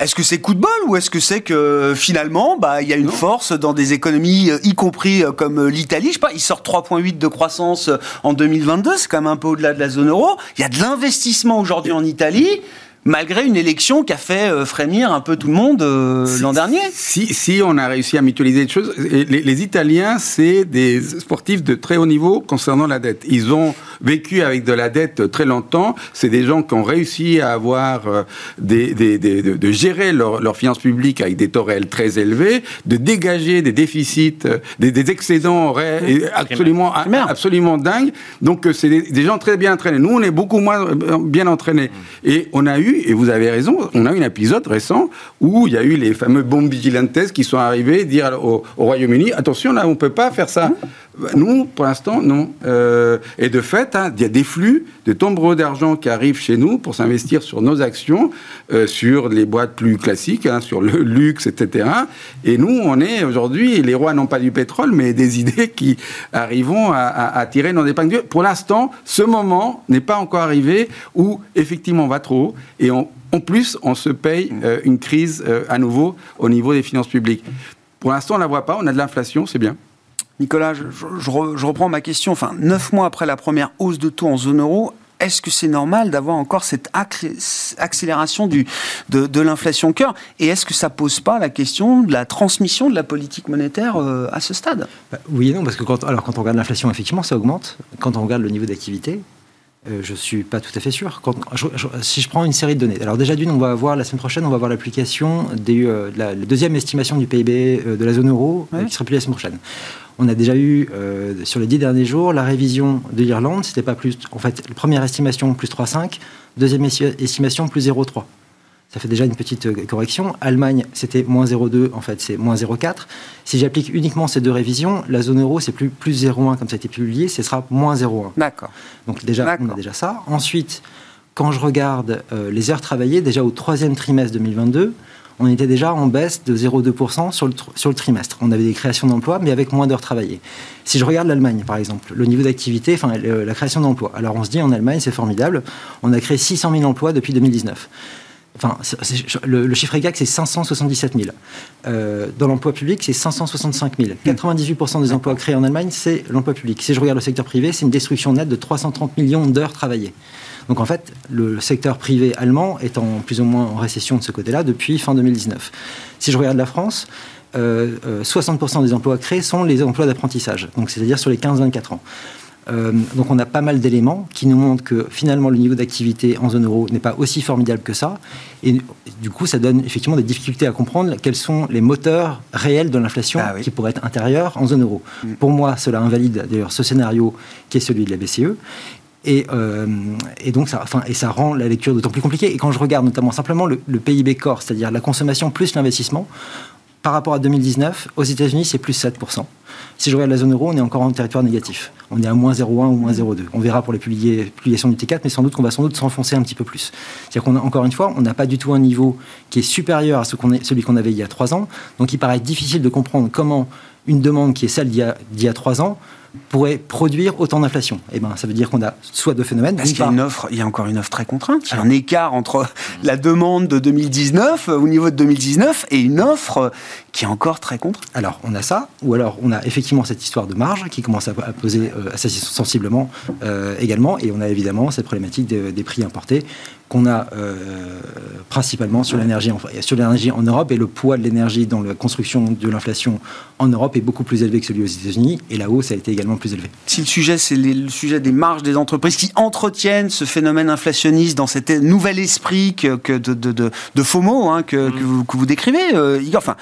est-ce que c'est coup de bol ou est-ce que c'est que finalement, bah, il y a une force dans des économies, euh, y compris euh, comme euh, l'Italie, je sais pas, ils sortent 3,8 de croissance en 2022, c'est quand même un peu au-delà de la zone euro. Il y a de l'investissement aujourd'hui en Italie malgré une élection qui a fait euh, frémir un peu tout le monde euh, l'an dernier.
Si, si on a réussi à mutualiser les choses, les, les Italiens, c'est des sportifs de très haut niveau concernant la dette. Ils ont vécu avec de la dette très longtemps. C'est des gens qui ont réussi à avoir euh, des, des, des de, gérer leurs finances publiques avec des taux réels très élevés, de dégager des déficits, des, des excédents réels, absolument, absolument dingues. Donc c'est des, gens très bien entraînés. Nous, on est beaucoup moins bien entraînés. Et on a eu et vous avez raison, on a eu un épisode récent où il y a eu les fameux bombes vigilantes qui sont arrivés dire au, Royaume-Uni attention, là, on ne peut pas faire ça. Nous, pour l'instant, non. Euh, et de fait, hein, il y a des flux de tombereaux d'argent qui arrivent chez nous pour s'investir sur nos actions, euh, sur les boîtes plus classiques, hein, sur le luxe, etc. Et nous, on est aujourd'hui, les rois n'ont pas du pétrole, mais des idées qui arriveront à, tirer nos épingles. Pour l'instant, ce moment n'est pas encore arrivé où effectivement on va trop et en plus, on se paye euh, une crise à nouveau au niveau des finances publiques. Pour l'instant, on ne la voit pas, on a de l'inflation, c'est bien.
Nicolas, je, reprends ma question. Enfin, neuf mois après la première hausse de taux en zone euro, est-ce que c'est normal d'avoir encore cette accélération du, de, l'inflation cœur? Et est-ce que ça pose pas la question de la transmission de la politique monétaire euh, à ce stade?
Bah, Oui et non, parce que quand, alors, quand on regarde l'inflation, effectivement, ça augmente. Quand on regarde le niveau d'activité, euh, je ne suis pas tout à fait sûr. Quand, si je prends une série de données, alors déjà d'une, on va avoir la semaine prochaine, on va avoir l'application euh, de la, deuxième estimation du PIB de la zone euro qui sera publiée la semaine prochaine. On a déjà eu, euh, sur les dix derniers jours, la révision de l'Irlande. C'était pas plus. En fait, première estimation, plus 3,5. Deuxième estimation, plus 0,3. Ça fait déjà une petite euh, correction. Allemagne, c'était moins 0,2, en fait, c'est moins 0,4. Si j'applique uniquement ces deux révisions, la zone euro, c'est plus, plus 0,1 comme ça a été publié, ce sera moins 0,1.
D'accord.
Donc déjà, on a déjà ça. Ensuite, quand je regarde euh, les heures travaillées, déjà au troisième trimestre 2022, on était déjà en baisse de 0,2% sur le, sur le trimestre. On avait des créations d'emplois, mais avec moins d'heures travaillées. Si je regarde l'Allemagne, par exemple, le niveau d'activité, enfin la création d'emplois, alors on se dit en Allemagne, c'est formidable, on a créé 600 000 emplois depuis 2019. Enfin, le, chiffre exact, c'est 577 000. Euh, dans l'emploi public, c'est 565 000. 98% des emplois créés en Allemagne, c'est l'emploi public. Si je regarde le secteur privé, c'est une destruction nette de 330 millions d'heures travaillées. Donc en fait, le secteur privé allemand est en plus ou moins en récession de ce côté-là depuis fin 2019. Si je regarde la France, 60% euh, euh, des emplois créés sont les emplois d'apprentissage, donc c'est-à-dire sur les 15-24 ans. Euh, donc on a pas mal d'éléments qui nous montrent que finalement le niveau d'activité en zone euro n'est pas aussi formidable que ça. Et du coup, ça donne effectivement des difficultés à comprendre quels sont les moteurs réels de l'inflation ah qui pourraient être intérieurs en zone euro. Mm. Pour moi, cela invalide d'ailleurs ce scénario qui est celui de la BCE. Et, et, donc, ça, enfin, et ça rend la lecture d'autant plus compliquée. Et quand je regarde notamment simplement le, PIB corps, c'est-à-dire la consommation plus l'investissement, par rapport à 2019, aux États-Unis, c'est plus 7%. Si je regarde la zone euro, on est encore en territoire négatif. On est à moins 0,1 ou moins 0,2. On verra pour les publications du T4, mais sans doute qu'on va sans doute s'enfoncer un petit peu plus. C'est-à-dire qu'on encore une fois, on n'a pas du tout un niveau qui est supérieur à celui qu'on avait il y a trois ans. Donc il paraît difficile de comprendre comment une demande qui est celle d'il y a trois ans pourrait produire autant d'inflation Eh ben, ça veut dire qu'on a soit deux phénomènes.
Parce qu'il y a une offre, il y a encore une offre très contrainte. Il y a un écart entre la demande de 2019 euh, au niveau de 2019 et une offre qui est encore très contrainte.
Alors, on a ça, ou alors on a effectivement cette histoire de marge qui commence à, poser euh, assez sensiblement euh, également, et on a évidemment cette problématique des prix importés qu'on a euh, principalement sur l'énergie en, sur l'énergie en Europe et le poids de l'énergie dans la construction de l'inflation en Europe est beaucoup plus élevé que celui aux États-Unis et la hausse a été également plus élevée.
Si le sujet c'est le sujet des marges des entreprises qui entretiennent ce phénomène inflationniste dans cet nouvel esprit que, de, de, de, FOMO hein, que, mmh. que, vous, décrivez, euh, Igor, enfin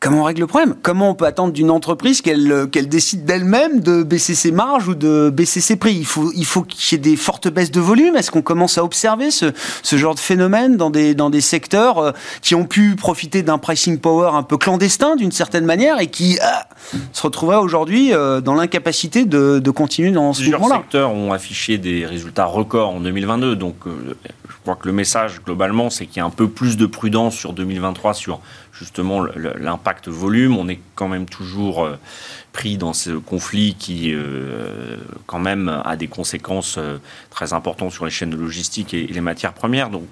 Comment on règle le problème? Comment on peut attendre d'une entreprise qu'elle euh, qu'elle décide d'elle-même de baisser ses marges ou de baisser ses prix? Il faut, il faut qu'il y ait des fortes baisses de volume. Est-ce qu'on commence à observer ce, ce, genre de phénomène dans des, dans des secteurs euh, qui ont pu profiter d'un pricing power un peu clandestin d'une certaine manière et qui ah, se retrouveraient aujourd'hui euh, dans l'incapacité de, de, continuer dans ce mouvement-là?
Plusieurs secteurs ont affiché des résultats records en 2022. Donc je crois que le message globalement, c'est qu'il y a un peu plus de prudence sur 2023 sur justement l'impact volume. On est quand même toujours euh, pris dans ce conflit qui, euh, quand même, a des conséquences euh, très importantes sur les chaînes de logistique et, les matières premières. Donc,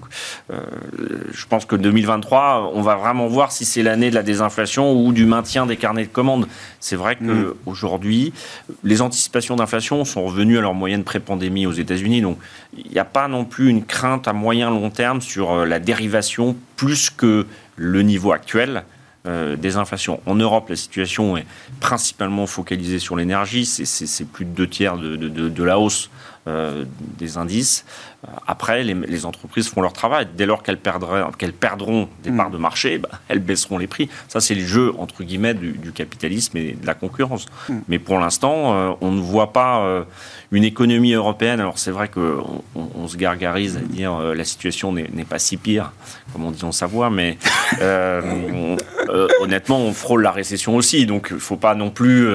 je pense que 2023, on va vraiment voir si c'est l'année de la désinflation ou du maintien des carnets de commandes. C'est vrai qu'aujourd'hui, mm. les anticipations d'inflation sont revenues à leur moyenne pré-pandémie aux États-Unis. Donc, il n'y a pas non plus une crainte à moyen long terme sur la dérivation plus que le niveau actuel euh, des inflations. En Europe, la situation est principalement focalisée sur l'énergie. C'est plus de deux tiers de, de la hausse euh, des indices. Euh, après, les, entreprises font leur travail. Dès lors qu'elles qu'elles perdront des parts de marché, bah, elles baisseront les prix. Ça, c'est le jeu, entre guillemets, du, capitalisme et de la concurrence. Mm. Mais pour l'instant, euh, on ne voit pas une économie européenne. Alors, c'est vrai qu'on on, se gargarise à dire la situation n'est pas si pire, comme on dit en Savoie, mais honnêtement, on frôle la récession aussi. Donc, il ne faut pas non plus.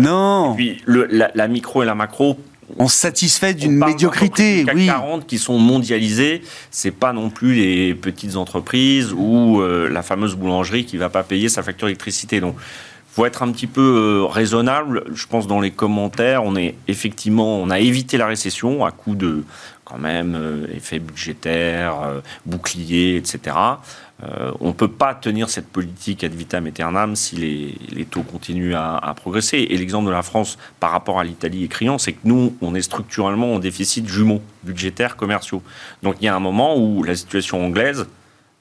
non
puis, la, la micro et la macro
on se satisfait d'une médiocrité.
CAC 40 qui sont mondialisées, c'est pas non plus les petites entreprises ou euh, la fameuse boulangerie qui va pas payer sa facture d'électricité. Donc, faut être un petit peu euh, raisonnable. Je pense dans les commentaires, on est effectivement, on a évité la récession à coup de quand même euh, effets budgétaires, boucliers, etc. Euh, on ne peut pas tenir cette politique ad vitam aeternam si les, taux continuent à, progresser. Et l'exemple de la France par rapport à l'Italie est criant, c'est que nous, on est structurellement en déficit jumeaux budgétaires, commerciaux. Donc il y a un moment où la situation anglaise,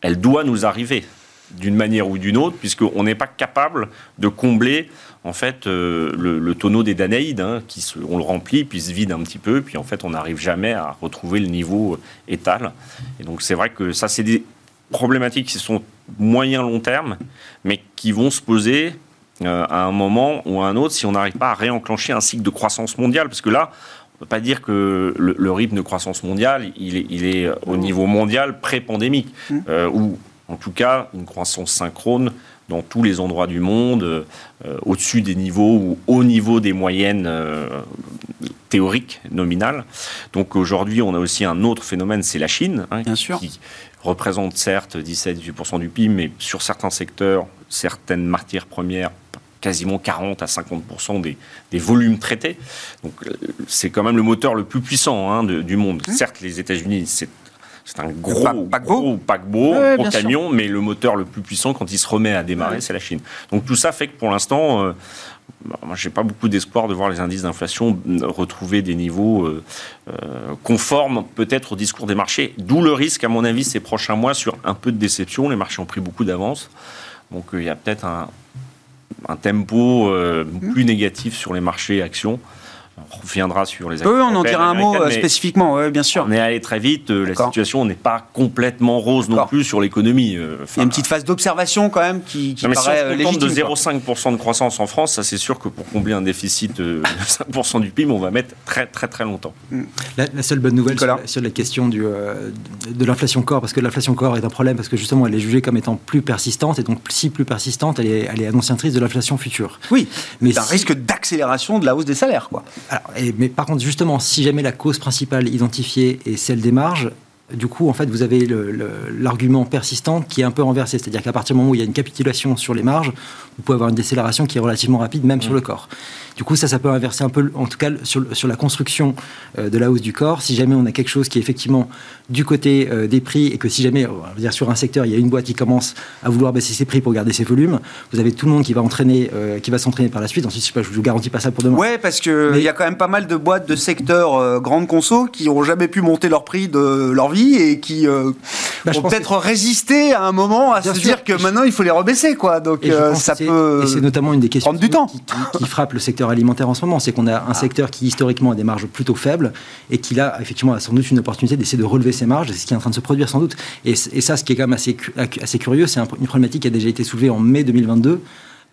elle doit nous arriver d'une manière ou d'une autre, puisqu'on n'est pas capable de combler en fait euh, le, tonneau des Danaïdes, hein, qui on le remplit, puis se vide un petit peu, puis en fait on n'arrive jamais à retrouver le niveau étal. Et donc c'est vrai que ça c'est des problématiques qui sont moyen-long terme, mais qui vont se poser euh, à un moment ou à un autre si on n'arrive pas à réenclencher un cycle de croissance mondiale. Parce que là, on ne peut pas dire que le, rythme de croissance mondiale, il est, il est au niveau mondial pré-pandémique, mmh. euh, ou en tout cas une croissance synchrone dans tous les endroits du monde, euh, au-dessus des niveaux ou au niveau des moyennes théoriques, nominales. Donc aujourd'hui, on a aussi un autre phénomène, c'est la Chine,
hein, Bien sûr
représente certes 17-18% du PIB, mais sur certains secteurs, certaines matières premières, quasiment 40 à 50% des, des, volumes traités. Donc euh, c'est quand même le moteur le plus puissant hein, du monde. Mmh. Certes, les États-Unis, c'est c'est un gros, paquebot, paquebot camion, mais le moteur le plus puissant quand il se remet à démarrer, c'est la Chine. Donc tout ça fait que pour l'instant, euh, bah, moi, j'ai pas beaucoup d'espoir de voir les indices d'inflation retrouver des niveaux euh, euh, conformes peut-être au discours des marchés. D'où le risque, à mon avis, ces prochains mois sur un peu de déception. Les marchés ont pris beaucoup d'avance. Donc euh, il y a peut-être un, tempo mmh. plus négatif sur les marchés actions. On reviendra sur les
Oui, on en dira un mot euh, spécifiquement, ouais, bien sûr.
On est allé très vite, euh, la situation n'est pas complètement rose non plus sur l'économie.
Euh, Il y a une petite phase d'observation quand même qui, qui non, mais paraît
si on de 0,5% de croissance en France, ça c'est sûr que pour combler un déficit de 5% du PIB, on va mettre très très très longtemps.
Mm. La, seule bonne nouvelle sur, la question du, de l'inflation corps, parce que l'inflation corps est un problème, parce que justement elle est jugée comme étant plus persistante, et donc si plus persistante, elle est, elle est annonciatrice de l'inflation future.
Oui, mais c'est un risque d'accélération de la hausse des salaires. Quoi.
Mais par contre, justement, si jamais la cause principale identifiée est celle des marges, du coup, en fait, vous avez l'argument persistant qui est un peu renversé. C'est-à-dire qu'à partir du moment où il y a une capitulation sur les marges, vous pouvez avoir une décélération qui est relativement rapide, même sur le corps. Du coup, ça, ça peut inverser un peu, en tout cas, sur, sur la construction euh, de la hausse du corps. Si jamais on a quelque chose qui est effectivement du côté euh, des prix et que si jamais, on va dire sur un secteur, il y a une boîte qui commence à vouloir baisser ses prix pour garder ses volumes, vous avez tout le monde qui va entraîner, euh, qui va s'entraîner par la suite. Ensuite, je sais pas, je vous garantis pas ça pour demain.
Ouais, parce que il y a quand même pas mal de boîtes de secteurs grandes conso qui n'ont jamais pu monter leur prix de leur vie et qui bah, vont peut-être résister à un moment à se dire que maintenant il faut les rebaisser, quoi. Donc ça peut.
Et c'est notamment une des questions
du temps.
qui frappe le secteur alimentaire en ce moment. C'est qu'on a un ah. secteur qui historiquement a des marges plutôt faibles et qui là, effectivement, a sans doute une opportunité d'essayer de relever ses marges. C'est ce qui est en train de se produire sans doute. Et, ça, ce qui est quand même assez, assez curieux, c'est une problématique qui a déjà été soulevée en mai 2022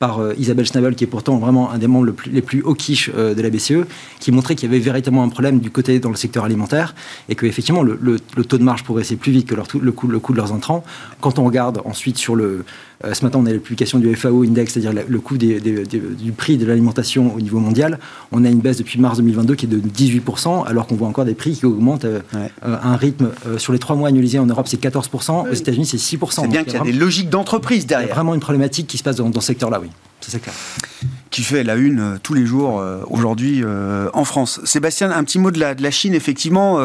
par euh, Isabelle Schnabel, qui est pourtant vraiment un des membres les plus quiche euh, de la BCE, qui montrait qu'il y avait véritablement un problème du côté dans le secteur alimentaire et que effectivement le, le, taux de marge progressait plus vite que leur, le, coût, le coût de leurs intrants. Quand on regarde ensuite sur le, ce matin, on a la publication du FAO Index, c'est-à-dire le coût du prix de l'alimentation au niveau mondial. On a une baisse depuis mars 2022 qui est de 18%, alors qu'on voit encore des prix qui augmentent euh, euh, à un rythme. sur les trois mois annualisés en Europe, c'est 14%, aux États-Unis, c'est 6%.
C'est bien qu'il y a des logiques d'entreprise derrière. Il y
a vraiment une problématique qui se passe dans, dans ce secteur-là, oui. C'est clair
qui fait la une euh, tous les jours euh, aujourd'hui euh, en France. Sébastien, un petit mot de la, Chine, effectivement,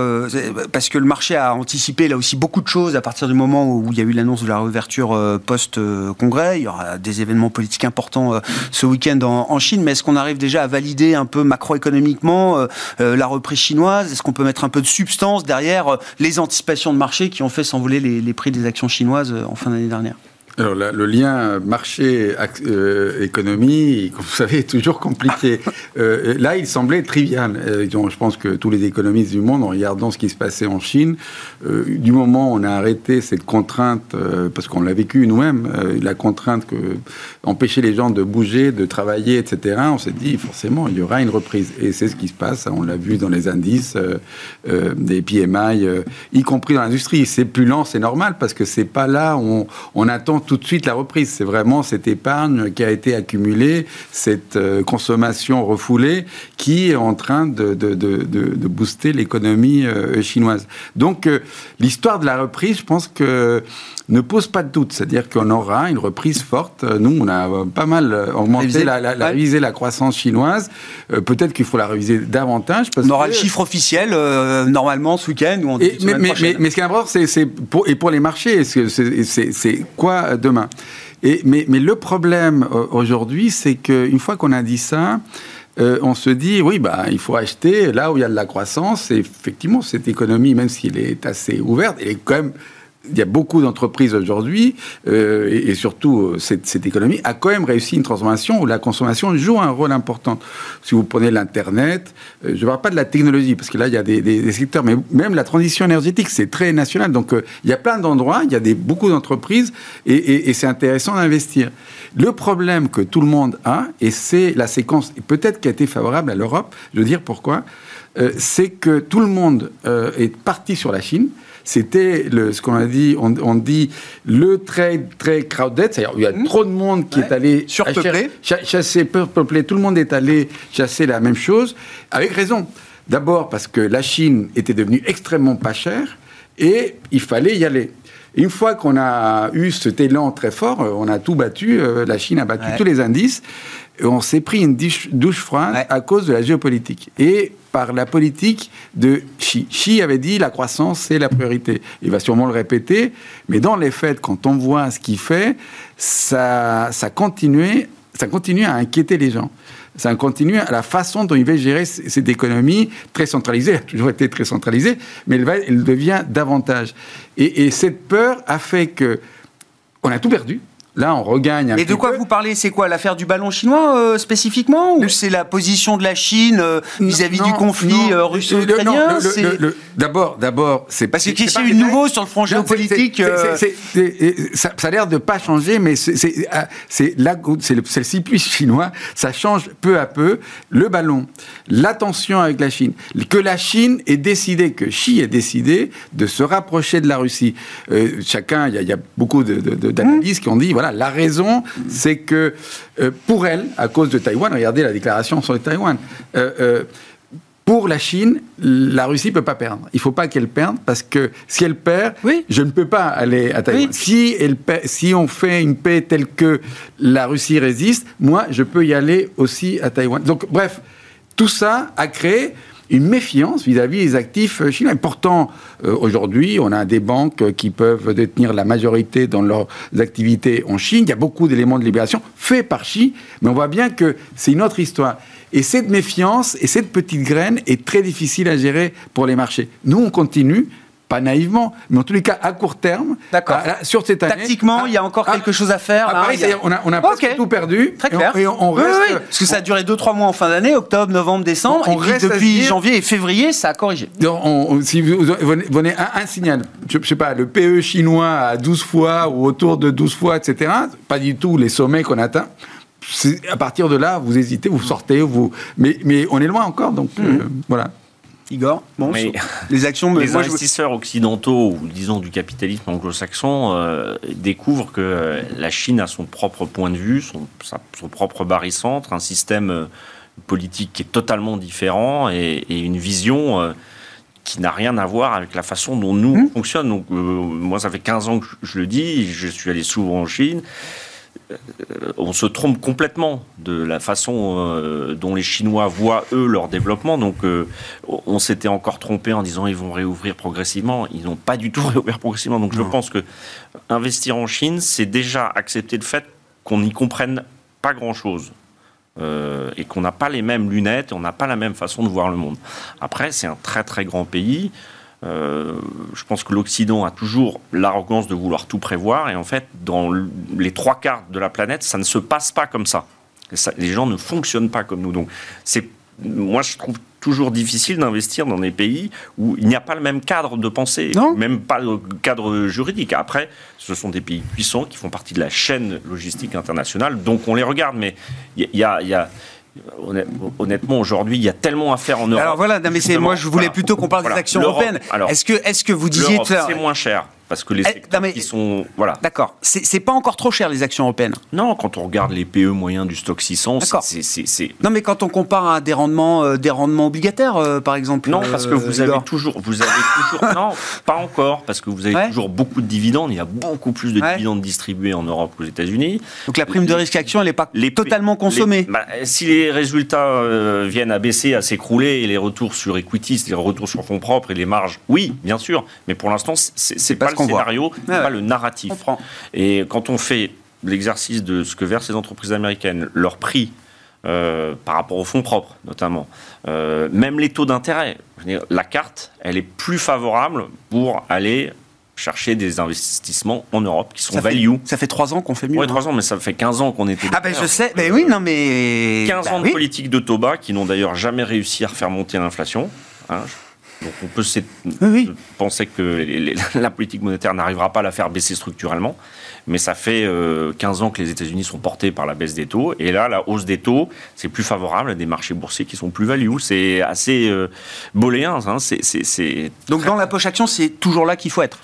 parce que le marché a anticipé là aussi beaucoup de choses à partir du moment où il y a eu l'annonce de la réouverture post-congrès. Il y aura des événements politiques importants ce week-end en, Chine, mais est-ce qu'on arrive déjà à valider un peu macroéconomiquement la reprise chinoise? Est-ce qu'on peut mettre un peu de substance derrière les anticipations de marché qui ont fait s'envoler les prix des actions chinoises en fin d'année dernière?
Alors le lien marché-économie, euh, comme vous savez, est toujours compliqué. Euh, là, il semblait trivial. Euh, je pense que tous les économistes du monde, en regardant ce qui se passait en Chine, du moment où on a arrêté cette contrainte, parce qu'on l'a vécu nous-mêmes, la contrainte que empêcher les gens de bouger, de travailler, etc., on s'est dit forcément il y aura une reprise. Et c'est ce qui se passe. On l'a vu dans les indices des PMI, y compris dans l'industrie. C'est plus lent, c'est normal, parce que c'est pas là où on, on attend tout de suite la reprise. C'est vraiment cette épargne qui a été accumulée, cette euh, consommation refoulée qui est en train de, de, booster l'économie euh, chinoise. Donc euh, l'histoire de la reprise, je pense que ne pose pas de doute. C'est-à-dire qu'on aura une reprise forte. Nous, on a pas mal augmenté, la, la, la, croissance chinoise. Peut-être qu'il faut la réviser davantage.
Parce on aura le chiffre officiel, normalement, ce week-end ou en
mais, mais, mais, mais, ce qui est important, c'est pour, et pour les marchés, c'est quoi demain. Mais le problème euh, aujourd'hui, c'est qu'une fois qu'on a dit ça, euh, on se dit, oui, bah, il faut acheter là où il y a de la croissance. Et effectivement, cette économie, même s'il est assez ouverte, elle est quand même il y a beaucoup d'entreprises aujourd'hui, euh, et, surtout euh, cette, économie, a quand même réussi une transformation où la consommation joue un rôle important. Si vous prenez l'Internet, euh, je ne parle pas de la technologie, parce que là, il y a des, secteurs, mais même la transition énergétique, c'est très national. Donc, il y a plein d'endroits, il y a des, beaucoup d'entreprises, et, et c'est intéressant d'investir. Le problème que tout le monde a, et c'est la séquence, peut-être qui a été favorable à l'Europe, je veux dire pourquoi, c'est que tout le monde est parti sur la Chine, c'était ce qu'on a dit, on, dit le trade très crowded, c'est-à-dire il y a mmh. trop de monde qui est allé
surpeuplé,
chasser, peuplé, tout le monde est allé chasser la même chose, avec raison. D'abord parce que la Chine était devenue extrêmement pas chère et il fallait y aller. Une fois qu'on a eu cet élan très fort, euh, on a tout battu, euh, la Chine a battu tous les indices, on s'est pris une douche, froide à cause de la géopolitique. Et par la politique de Xi. Xi avait dit la croissance, c'est la priorité. Il va sûrement le répéter, mais dans les faits, quand on voit ce qu'il fait, ça, ça, continue, ça continue à inquiéter les gens. Ça continue à la façon dont il va gérer cette économie très centralisée. Elle a toujours été très centralisée, mais elle, devient davantage. Et, et cette peur a fait que on a tout perdu Là, on regagne un
Et de quoi
peu.
vous parlez? C'est quoi l'affaire du ballon chinois euh, spécifiquement Ou c'est la position de la Chine euh, vis-à-vis du conflit euh, russo-ukrainien?
D'abord, d'abord, c'est
Parce qu'il y a eu de
détail.
nouveau sur le front géopolitique
ça, a l'air de pas changer, mais c'est c'est ah, la c'est le, cyclisme chinois. Ça change peu à peu. Le ballon, la tension avec la Chine, que la Chine ait décidé, que Xi ait décidé de se rapprocher de la Russie. Euh, chacun, il y, a- il y a beaucoup de- de- de- d'analyses qui ont dit, voilà, la raison, c'est que euh, pour elle, à cause de Taïwan, regardez la déclaration sur le Taïwan. euh, euh, pour la Chine, la Russie peut pas perdre. Il faut pas qu'elle perde parce que si elle perd,
Oui.
je ne peux pas aller à Taïwan.
Oui.
Si, elle si on fait une paix telle que la Russie résiste, moi, je peux y aller aussi à Taïwan. Donc, bref, tout ça a créé une méfiance vis-à-vis des actifs chinois. Et pourtant, euh, aujourd'hui, on a des banques qui peuvent détenir la majorité dans leurs activités en Chine. Il y a beaucoup d'éléments de libération faits par Xi, mais on voit bien que c'est une autre histoire. Et cette méfiance et cette petite graine est très difficile à gérer pour les marchés. Nous, on continue, pas naïvement, mais en tous les cas à court terme,
D'accord.
sur cette année.
Tactiquement, il y a encore quelque chose à faire. là,
c'est-à-dire, on a, on a tout perdu.
Très
et on-
clair.
Et on, on
Oui,
reste.
oui, parce que ça a duré 2-3 mois en fin d'année, octobre, novembre, décembre,
On
et puis
reste
depuis
dire-
janvier et février, ça a corrigé.
Si vous venez, un, un signal, je, je sais pas, le PE chinois à 12 fois ou autour de 12 fois, etc., pas du tout les sommets qu'on atteint. À partir de là, vous hésitez, vous sortez, vous. Mais, mais on est loin encore, donc euh, voilà.
Igor, bon,
Mais-
les actions, me-
les
moi, je-
investisseurs occidentaux, ou disons du capitalisme anglo-saxon, euh, découvrent que euh, la Chine a son propre point de vue, son, sa- son propre barycentre, un système euh, politique qui est totalement différent et, et une vision qui n'a rien à voir avec la façon dont nous
Mmh.
on fonctionne. Donc, moi, ça fait 15 ans que je, je le dis, je suis allé souvent en Chine. On se trompe complètement de la façon euh, dont les Chinois voient, eux, leur développement. Donc, euh, on s'était encore trompé en disant ils vont réouvrir progressivement. Ils n'ont pas du tout réouvert progressivement. Donc, je pense que investir en Chine, c'est déjà accepter le fait qu'on n'y comprenne pas grand-chose. Euh, et qu'on n'a pas les mêmes lunettes, on n'a pas la même façon de voir le monde. Après, c'est un très très grand pays. Euh, je pense que l'Occident a toujours l'arrogance de vouloir tout prévoir, et en fait, dans les trois quarts de la planète, ça ne se passe pas comme ça. Les gens ne fonctionnent pas comme nous. Donc, c'est moi, je trouve toujours difficile d'investir dans des pays où il n'y a pas le même cadre de pensée,
Non.
même pas le cadre juridique. Après, ce sont des pays puissants qui font partie de la chaîne logistique internationale, donc on les regarde. Mais il y a, y honnêtement, aujourd'hui, il y a tellement à faire en Europe.
Alors voilà, non, mais moi je voulais
voilà.
plutôt qu'on parle
Voilà.
des actions européennes. Est-ce que est-ce que vous disiez
c'est moins cher parce que les
Eh,
secteurs
non, mais-
qui sont voilà.
D'accord, c'est pas encore trop cher les actions européennes.
Non, quand on regarde les PE moyens du stock 600,
D'accord.
c'est
Non, mais quand on compare à des rendements, euh, des rendements obligataires, euh, par exemple.
Non, parce que
euh,
vous avez toujours, vous avez toujours, non, pas encore, parce que vous avez
Ouais.
toujours beaucoup de dividendes. Il y a beaucoup plus de
Ouais.
dividendes distribués en Europe qu'aux États-Unis.
Donc la prime de risque action, elle n'est pas
Les-
totalement consommée.
les- bah, si les résultats viennent à baisser, à s'écrouler, et les retours sur equity, les retours sur fonds propres et les marges, oui, bien sûr. Mais pour l'instant, c'est
pas
pas, le scénario,
Ouais,
pas le narratif.
Je.
Et quand on fait l'exercice de ce que versent les entreprises américaines, leur prix euh, par rapport aux fonds propres notamment, euh, même les taux d'intérêt, je la carte, elle est plus favorable pour aller chercher des investissements en Europe qui sont
Ça fait,
value.
ça fait trois ans qu'on fait mieux.
Ouais,
hein.
trois ans, mais ça fait 15 ans qu'on était.
Ah ben je sais, ben oui, non mais...
15
bah
ans de
oui.
politique de taux bas qui n'ont d'ailleurs jamais réussi à refaire monter l'inflation. hein. Donc on peut
oui.
penser que les- les- la politique monétaire n'arrivera pas à la faire baisser structurellement, mais ça fait euh, 15 ans que les États-Unis sont portés par la baisse des taux, et là la hausse des taux, c'est plus favorable à des marchés boursiers qui sont plus value. C'est assez euh, booléen, hein. c'est-
Donc dans la poche action, c'est toujours là qu'il faut être.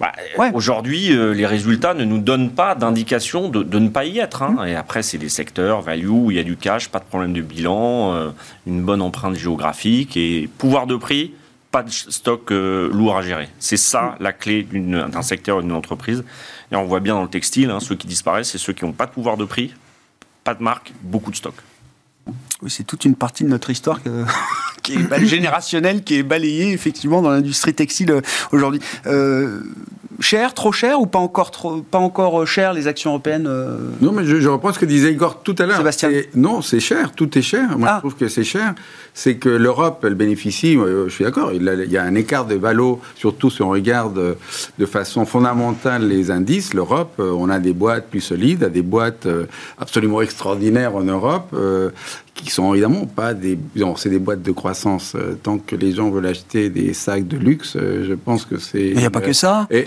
bah,
Ouais.
Aujourd'hui, euh, les résultats ne nous donnent pas d'indication de, de ne pas y être.
Mmh.
hein. Et après, c'est des secteurs value où il y a du cash, pas de problème de bilan, euh, une bonne empreinte géographique et pouvoir de prix, pas de stock euh, lourd à gérer. C'est ça
Mmh.
la clé d'un secteur d'une entreprise. Et on voit bien dans le textile, hein, ceux qui disparaissent, c'est ceux qui n'ont pas de pouvoir de prix, pas de marque, beaucoup de stock.
Oui, c'est toute une partie de notre histoire que- qui est générationnelle, qui est balayée effectivement dans l'industrie textile euh, aujourd'hui. Euh, cher, trop cher ou pas encore, trop, pas encore cher les actions européennes euh
Non, mais je, je, reprends ce que disait Igor tout à l'heure.
Sébastien.
Non, c'est cher, tout est cher. Moi,
Ah.
je trouve que c'est cher. C'est que l'Europe, elle bénéficie, euh, je suis d'accord, il, y a un écart de valo, surtout si on regarde euh, de façon fondamentale les indices. L'Europe, euh, on a des boîtes plus solides, a des boîtes euh, absolument extraordinaires en Europe. euh, qui sont évidemment pas des... non, c'est des boîtes de croissance. Euh, tant que les gens veulent acheter des sacs de luxe, euh, je pense que c'est...
Mais il n'y a pas que ça.
Et,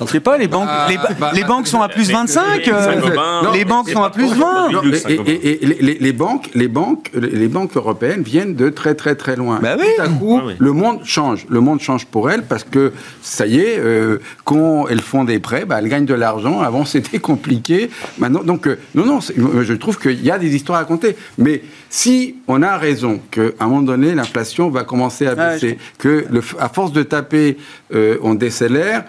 Je sais pas, les banques,
Ah,
les, ba-
bah,
les banques sont à plus 25.
mais-
euh, les banques sont à plus 20.
Non,
Luxe,
et, et-
Saint-Gobain.
et- et les, banques, les banques, les banques européennes viennent de très très très loin.
Bah oui.
Tout à coup,
Ah oui.
le monde change. Le monde change pour elles parce que ça y est, euh, quand elles font des prêts, bah, elles gagnent de l'argent. Avant, c'était compliqué. Maintenant, donc euh, non, non, je trouve qu'il y a des histoires à raconter. Mais si on a raison qu'à un moment donné, l'inflation va commencer à
Ouais,
baisser, que le, à force de taper, euh, on décélère.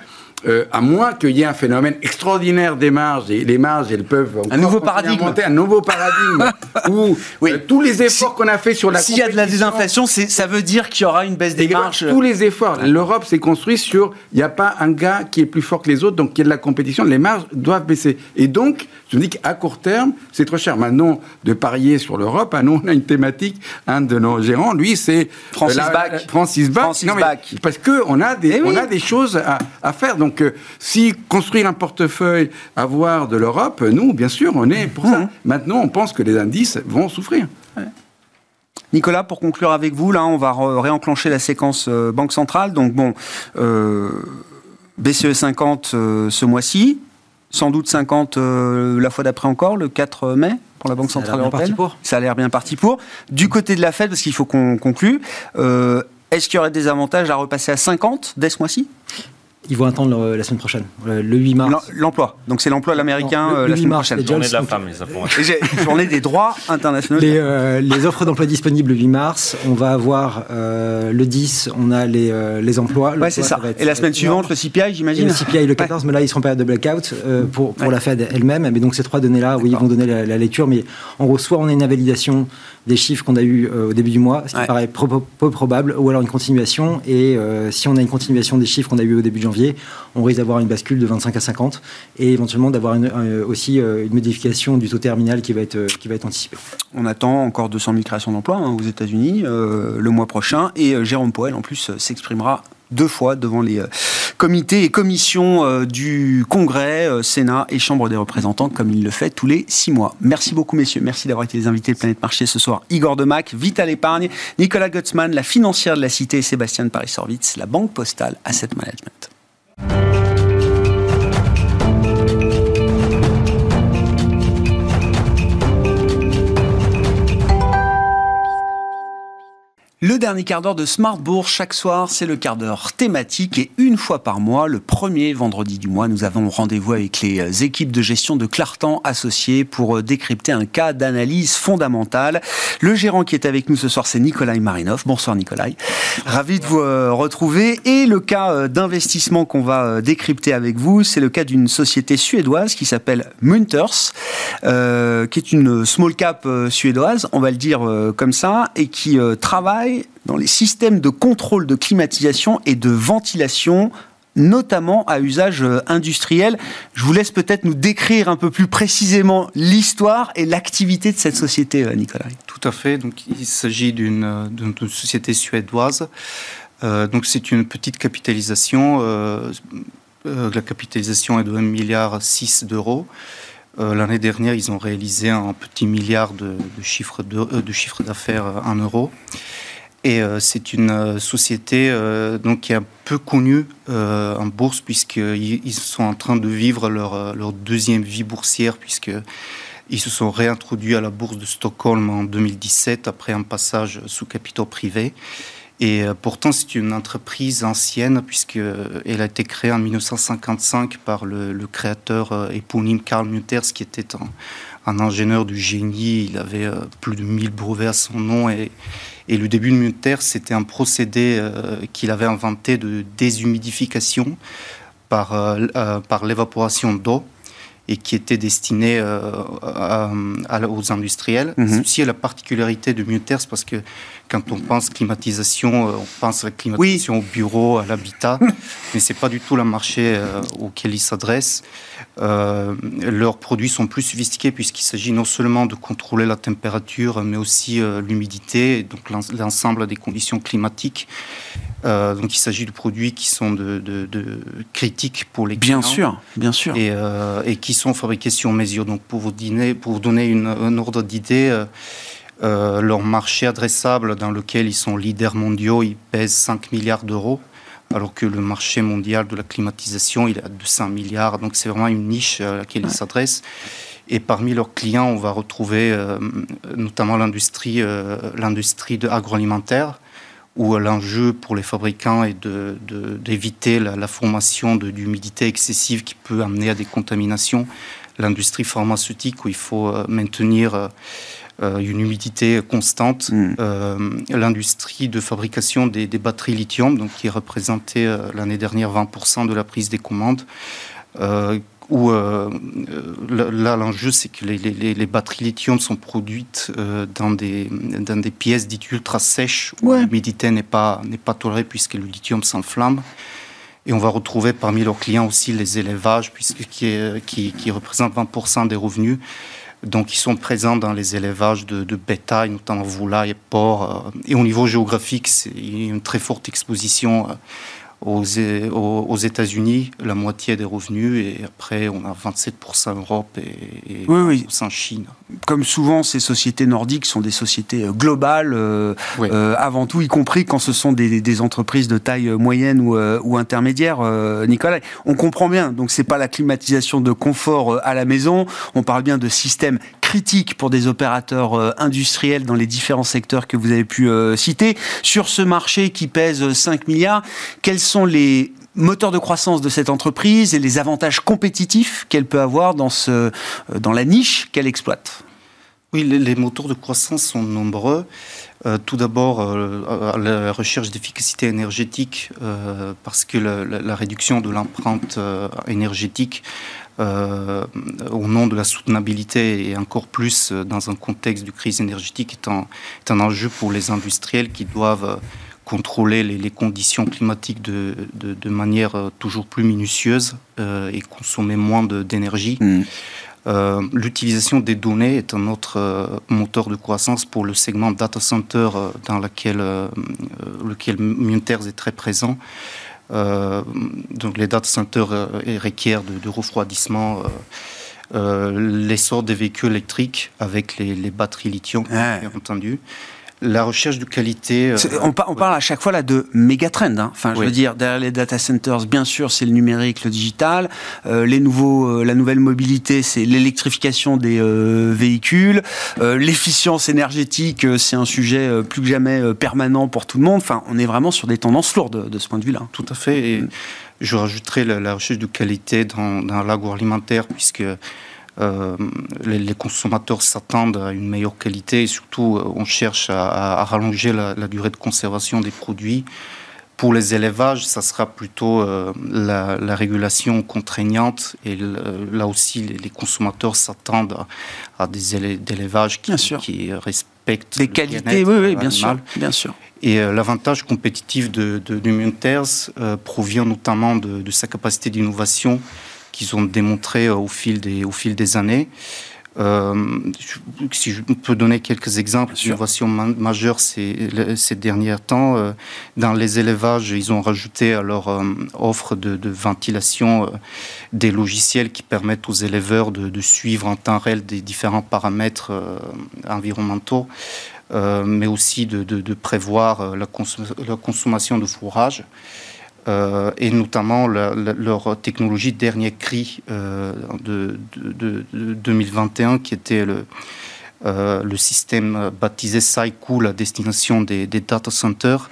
Euh, à moins qu'il y ait un phénomène extraordinaire des marges, et les marges, elles peuvent encore
nouveau paradigme.
monter, un nouveau paradigme où
Oui.
euh, tous les efforts qu'on a fait sur la
S'il y a de la désinflation, ça veut dire qu'il y aura une baisse des marges.
tous les efforts. L'Europe s'est construite sur il n'y a pas un gars qui est plus fort que les autres, donc il y a de la compétition, les marges doivent baisser. Et donc, je me dis qu'à court terme, c'est trop cher. Maintenant, de parier sur l'Europe, ah, nous, on a une thématique, un de nos gérants, lui, c'est
Francis
la-
Bach.
la- Francis Bach.
Francis
Non, mais
Bach.
Parce qu'on a, des,
Eh oui.
a des choses à, à faire. Donc, euh, si construire un portefeuille, avoir de l'Europe, nous, bien sûr, on est pour
Mmh.
ça. Maintenant, on pense que les indices vont souffrir.
Nicolas, pour conclure avec vous, là, on va réenclencher la séquence euh, Banque centrale. Donc, bon, euh, BCE 50 euh, ce mois-ci, sans doute 50 euh, la fois d'après encore, le 4 mai, pour la Banque
Ça
centrale européenne. Ça a l'air bien parti pour. Du côté de la Fed, parce qu'il faut qu'on conclue, euh, est-ce qu'il y aurait des avantages à repasser à 50 dès ce mois-ci?
Ils vont attendre le- la semaine prochaine, le, le 8 mars.
L'em- L'emploi. Donc, c'est l'emploi de l'américain
le-
euh,
le
la
8
semaine
mars,
prochaine.
les
Journée de la femme, les
Journée des droits internationaux.
Les, euh, les offres d'emploi disponibles le 8 mars, on va avoir euh, le 10, on a les, euh, les emplois.
Ouais, c'est ça. Et la semaine suivante, le CPI, j'imagine
le CPI le 14, mais là ils seront en période de blackout euh, pour, pour
Ouais.
la Fed elle-même. Mais donc ces trois données-là, oui, ils vont donner la, la lecture. Mais en gros, soit on a une invalidation des chiffres qu'on a eu euh, au début du mois, ce qui
Ouais.
paraît peu probable, ou alors une continuation. Et euh, si on a une continuation des chiffres qu'on a eu au début de janvier, on risque d'avoir une bascule de 25 à 50 et éventuellement d'avoir un- aussi euh, une modification du taux terminal qui va être, euh, qui va être anticipée.
On attend encore 200 000 créations d'emplois hein, aux États-Unis euh, le mois prochain. Et euh, Jérôme Poel, en plus, euh, s'exprimera deux fois devant les euh, comités et commissions euh, du Congrès, euh, Sénat et Chambre des représentants, comme il le fait tous les six mois. Merci beaucoup, messieurs. Merci d'avoir été les invités de Planète Marché ce soir. Igor Demac, Vital Épargne, Nicolas Guttsman, la financière de la Cité, Sébastien Paris-Sorvitz, la Banque Postale Asset Management. Thank you. Le dernier quart d'heure de Smart Bourse, chaque soir, c'est le quart d'heure thématique et une fois par mois, le premier vendredi du mois, nous avons rendez-vous avec les euh, équipes de gestion de Clartan associés pour euh, décrypter un cas d'analyse fondamentale. Le gérant qui est avec nous ce soir, c'est Nikolai Marinov. Bonsoir Nikolai. Ravi de vous euh, retrouver. Et le cas d'investissement qu'on va décrypter avec vous, c'est le cas d'une société suédoise qui s'appelle Munters, qui est une small cap suédoise, on va le dire comme ça, et qui euh, dans les systèmes de contrôle de climatisation et de ventilation notamment à usage euh, industriel. Je vous laisse peut-être nous décrire un peu plus précisément l'histoire et l'activité de cette société, euh, Nicolas.
Tout à fait. Donc, il s'agit d'une euh, société suédoise. Donc, c'est une petite capitalisation. la capitalisation est de 1 milliard 6 d'euros. L'année dernière, ils ont réalisé un petit milliard de, de chiffre d'affaires en euros. Et euh, c'est une euh, société euh, donc, qui est un peu connue en bourse puisqu'ils ils sont en train de vivre leur, deuxième vie boursière puisque ils se sont réintroduits à la bourse de Stockholm en 2017 après un passage sous capitaux privés. Et pourtant, c'est une entreprise ancienne puisqu'elle a été créée en 1955 par le, créateur éponyme Karl Munters qui était un, un ingénieur du génie. Il avait plus de 1000 brevets à son nom et, et le début de Munters, c'était un procédé euh, qu'il avait inventé de déshumidification par, euh, euh, par l'évaporation d'eau et qui était destiné euh, à- à- aux industriels.
Mhm.
C'est aussi la particularité de Munters parce que quand on pense climatisation, on pense à la climatisation au bureau, à l'habitat, mais c'est pas du tout le marché auquel ils s'adressent. leurs produits sont plus sophistiqués puisqu'il s'agit non seulement de contrôler la température, mais aussi l'humidité, donc l'ensemble des conditions climatiques. Euh, donc il s'agit de produits qui sont de, critiques pour les
clients. Bien sûr, bien sûr.
Euh, et, qui sont fabriqués sur mesure. Donc pour vous, pour vous donner une, un ordre d'idée, euh, leur marché adressable dans lequel ils sont leaders mondiaux, il pèse 5 milliards d'euros alors que le marché mondial de la climatisation, il est à 200 milliards. Donc c'est vraiment une niche à laquelle ils s'adressent. Et parmi leurs clients, on va retrouver notamment l'industrie, l'industrie agroalimentaire, où l'enjeu pour les fabricants est d'éviter de, la, formation d'humidité excessive qui peut amener à des contaminations. L'industrie pharmaceutique, où il faut euh, maintenir euh, euh, une humidité constante. Mm. L'industrie de fabrication des, des, batteries lithium, donc qui représentait l'année dernière 20% de la prise des commandes, où euh, euh, là l'enjeu c'est que les, batteries lithium sont produites euh, dans, des, dans des pièces dites ultra sèches où l'humidité n'est pas, n'est pas tolérée puisque le lithium s'enflamme. Et on va retrouver parmi leurs clients aussi les élevages, puisque qui, est, qui, qui représentent 20% des revenus. Donc, ils sont présents dans les élevages de, bétail, notamment volailles porcs. Et au niveau géographique, c'est une très forte exposition aux, aux États-Unis, la moitié des revenus, et après, on a 27% Europe et, et oui, oui. Chine.
Comme souvent, ces sociétés nordiques sont des sociétés euh, globales, euh, euh, avant tout, y compris quand ce sont des, des entreprises de taille moyenne ou, ou intermédiaire, Nicolas. On comprend bien, donc c'est pas la climatisation de confort à la maison, on parle bien de systèmes critiques pour des opérateurs industriels dans les différents secteurs que vous avez pu citer. Sur ce marché qui pèse 5 milliards, quels sont les moteurs de croissance de cette entreprise et les avantages compétitifs qu'elle peut avoir dans, ce, euh, la niche qu'elle exploite?
Oui, les, moteurs de croissance sont nombreux. Euh, tout d'abord, euh, la recherche d'efficacité énergétique, parce que la, réduction de l'empreinte énergétique au nom de la soutenabilité et encore plus dans un contexte de crise énergétique est un, est un enjeu pour les industriels qui doivent contrôler les, conditions climatiques de, de, manière euh, toujours plus minutieuse euh, et consommer moins d'énergie. Mm. Euh, l'utilisation des données est un autre moteur de croissance pour le segment data center dans lequel, lequel Munters est très présent. Donc les data centers requièrent de, refroidissement. l'essor des véhicules électriques avec les, les batteries lithium, bien entendu la recherche de qualité.
Euh, on, parle à chaque fois là de méga trend. Hein. Enfin, je veux dire, derrière les data centers, bien sûr, c'est le numérique, le digital. Euh, les nouveaux, euh, la nouvelle mobilité, c'est l'électrification des véhicules. L'efficience énergétique, c'est un sujet plus que jamais permanent pour tout le monde. Enfin, on est vraiment sur des tendances lourdes de ce point de vue-là.
Tout à fait. Et mm. je rajouterai la, recherche de qualité dans, dans l'agroalimentaire, puisque euh, les, consommateurs s'attendent à une meilleure qualité et surtout euh, on cherche à, rallonger la, durée de conservation des produits. Pour les élevages, ça sera plutôt euh, la, régulation contraignante et là aussi les, consommateurs s'attendent à, des élevages qui, qui respectent
des qualités, oui, oui bien sûr, bien sûr.
Et l'avantage compétitif de, de, provient notamment de, de sa capacité d'innovation qu'ils ont démontré euh, au fil des, au fil des années. Euh, si je peux donner quelques exemples d'innovations majeures ces, ces derniers temps, euh, dans les élevages, ils ont rajouté à leur offre de, ventilation des logiciels qui permettent aux éleveurs de, suivre en temps réel des différents paramètres environnementaux, mais aussi de, de prévoir la, la, consommation de fourrage. Euh, et notamment leur technologie dernier cri euh, de, 2021 qui était le, euh, système baptisé Cycool à destination des, data centers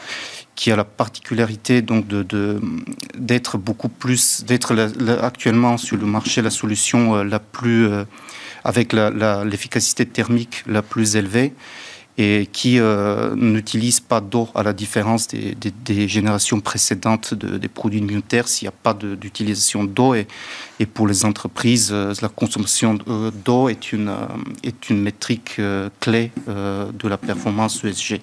qui a la particularité donc d'être beaucoup plus d'être actuellement sur le marché la solution la plus avec l'efficacité thermique la plus élevée et qui euh, n'utilise pas d'eau à la différence des, générations précédentes des produits militaires s'il n'y a pas d'utilisation d'eau et, pour les entreprises euh, la consommation euh, d'eau est une, est une métrique clé de la performance ESG.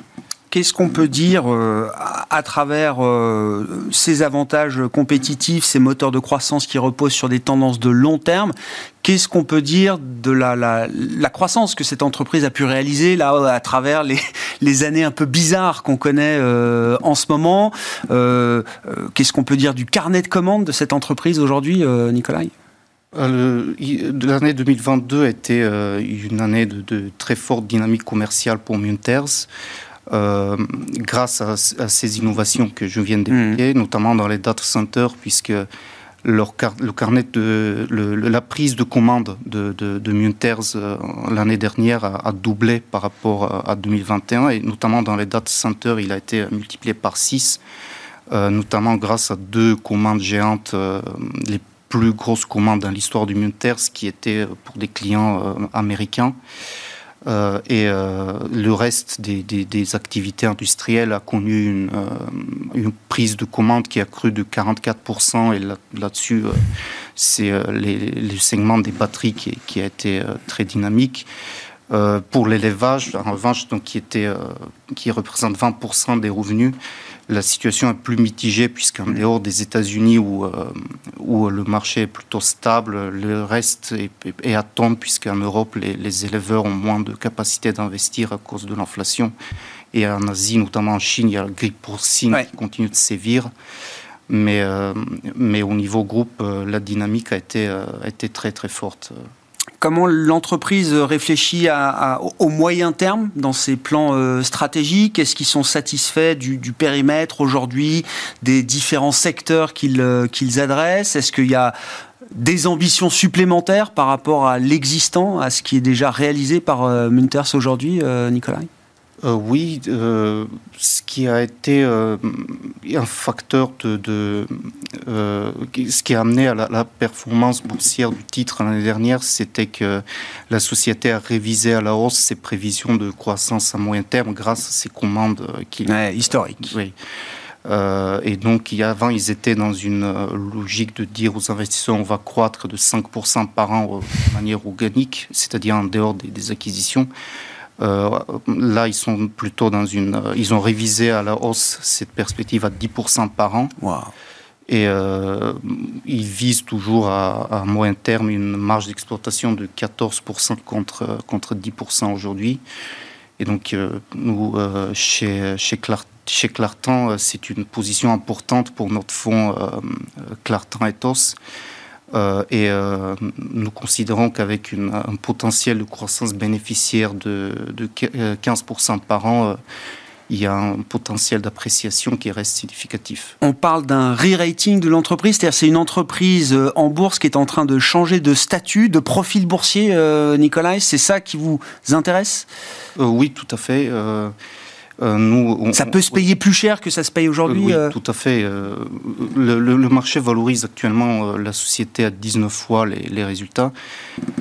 Qu'est-ce qu'on peut dire euh, à, travers euh, ces avantages compétitifs, ces moteurs de croissance qui reposent sur des tendances de long terme? Qu'est-ce qu'on peut dire de la, croissance que cette entreprise a pu réaliser là à travers les, les années un peu bizarres qu'on connaît euh, en ce moment? Qu'est-ce qu'on peut dire du carnet de commandes de cette entreprise aujourd'hui, Nicolas
L'année 2022 a été une année de, de, très forte dynamique commerciale pour Munters. Euh, grâce à, ces innovations que je viens d'évoquer, mmh. notamment dans les data centers, puisque leur le carnet de la prise de commande de, de, Munters euh, l'année dernière a, doublé par rapport à, 2021 et notamment dans les data centers il a été multiplié par 6 euh, notamment grâce à deux commandes géantes les plus grosses commandes dans l'histoire du Munters qui étaient pour des clients américains euh, et euh, le reste des, activités industrielles a connu une, euh, une, prise de commande qui a cru de 44%. Et là-dessus, c'est le segment des batteries qui, qui a été très dynamique. pour l'élevage, en revanche, donc, qui, était, qui représente 20% des revenus, la situation est plus mitigée puisqu'en dehors des États-Unis où, euh, où le marché est plutôt stable, le reste est, est à tombe puisqu'en Europe les, éleveurs ont moins de capacité d'investir à cause de l'inflation. Et en Asie, notamment en Chine, il y a la grippe porcine qui continue de sévir. Mais, euh, mais au niveau groupe, euh, la dynamique a été, a été très très forte
comment l'entreprise réfléchit au moyen terme dans ses plans euh, stratégiques? Est-ce qu'ils sont satisfaits du, périmètre aujourd'hui, des différents secteurs qu'ils euh, adressent? Est-ce qu'il y a des ambitions supplémentaires par rapport à l'existant, à ce qui est déjà réalisé par euh, Munters aujourd'hui, Nicolas
euh, oui, euh, ce qui a été euh, un facteur de, ce qui a amené à la, performance boursière du titre l'année dernière, c'était que la société a révisé à la hausse ses prévisions de croissance à moyen terme grâce à ses commandes
qui historiques.
Oui. et donc, avant, ils étaient dans une logique de dire aux investisseurs on va croître de 5% par an de manière organique, c'est-à-dire en dehors des acquisitions. Euh, là, ils sont plutôt dans une. Euh, ils ont révisé à la hausse cette perspective à 10% par an. Et euh, ils visent toujours à, moyen terme une marge d'exploitation de 14% contre, contre 10% aujourd'hui. Et donc, nous, chez, chez, chez Clartan, c'est une position importante pour notre fonds Clartan Ethos. Euh, et euh, nous considérons qu'avec un potentiel de croissance bénéficiaire de, 15% euh, par an, il y a un potentiel d'appréciation qui reste significatif.
On parle d'un re-rating de l'entreprise, c'est-à-dire c'est une entreprise en bourse qui est en train de changer de statut, de profil boursier, Nicolas, c'est ça qui vous intéresse?
Oui, tout à fait. Euh,
ça peut se payer plus cher que ça se paye aujourd'hui
Oui, euh tout à fait. Euh, le, marché valorise actuellement la société à 19 fois les, résultats,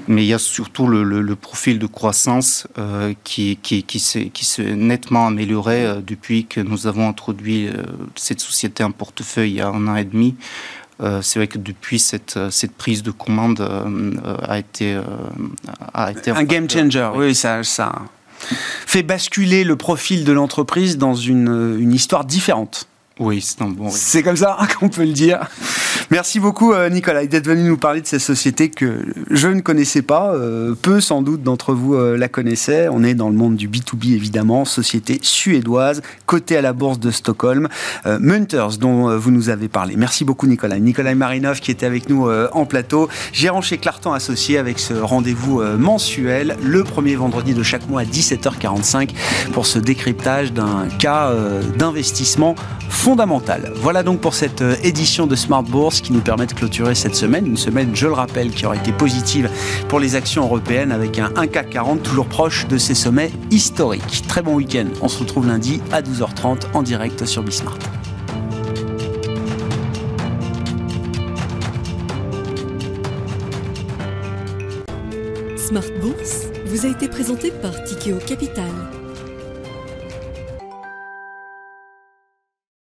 mais il y a surtout le, profil de croissance qui, qui, qui s'est nettement amélioré depuis que nous avons introduit cette société en portefeuille il y a un an et demi. c'est vrai que depuis cette, cette prise de commande a été
a été un, game changer. Oui, ça, ça fait basculer le profil de l'entreprise dans une, histoire différente.
Oui, c'est un bon.
C'est comme ça qu'on peut le dire. Merci beaucoup euh, Nicolas d'être venu nous parler de cette société que je ne connaissais pas. Euh, peu sans doute d'entre vous euh, la connaissaient. On est dans le monde du B2B évidemment, société suédoise, cotée à la bourse de Stockholm. Munters dont vous nous avez parlé. Merci beaucoup Nicolas. Nicolas Marinov qui était avec nous en plateau, gérant chez Clartan Associé avec ce rendez-vous mensuel le premier vendredi de chaque mois à 17h45 pour ce décryptage d'un cas d'investissement Voilà donc pour cette édition de Smart Bourse qui nous permet de clôturer cette semaine. Une semaine, je le rappelle, qui aurait été positive pour les actions européennes avec un 1CAC 40 toujours proche de ses sommets historiques. Très bon week-end. On se retrouve lundi à 12h30 en direct sur Bismart.
Smart Bourse vous a été présenté par Tikeo Capital.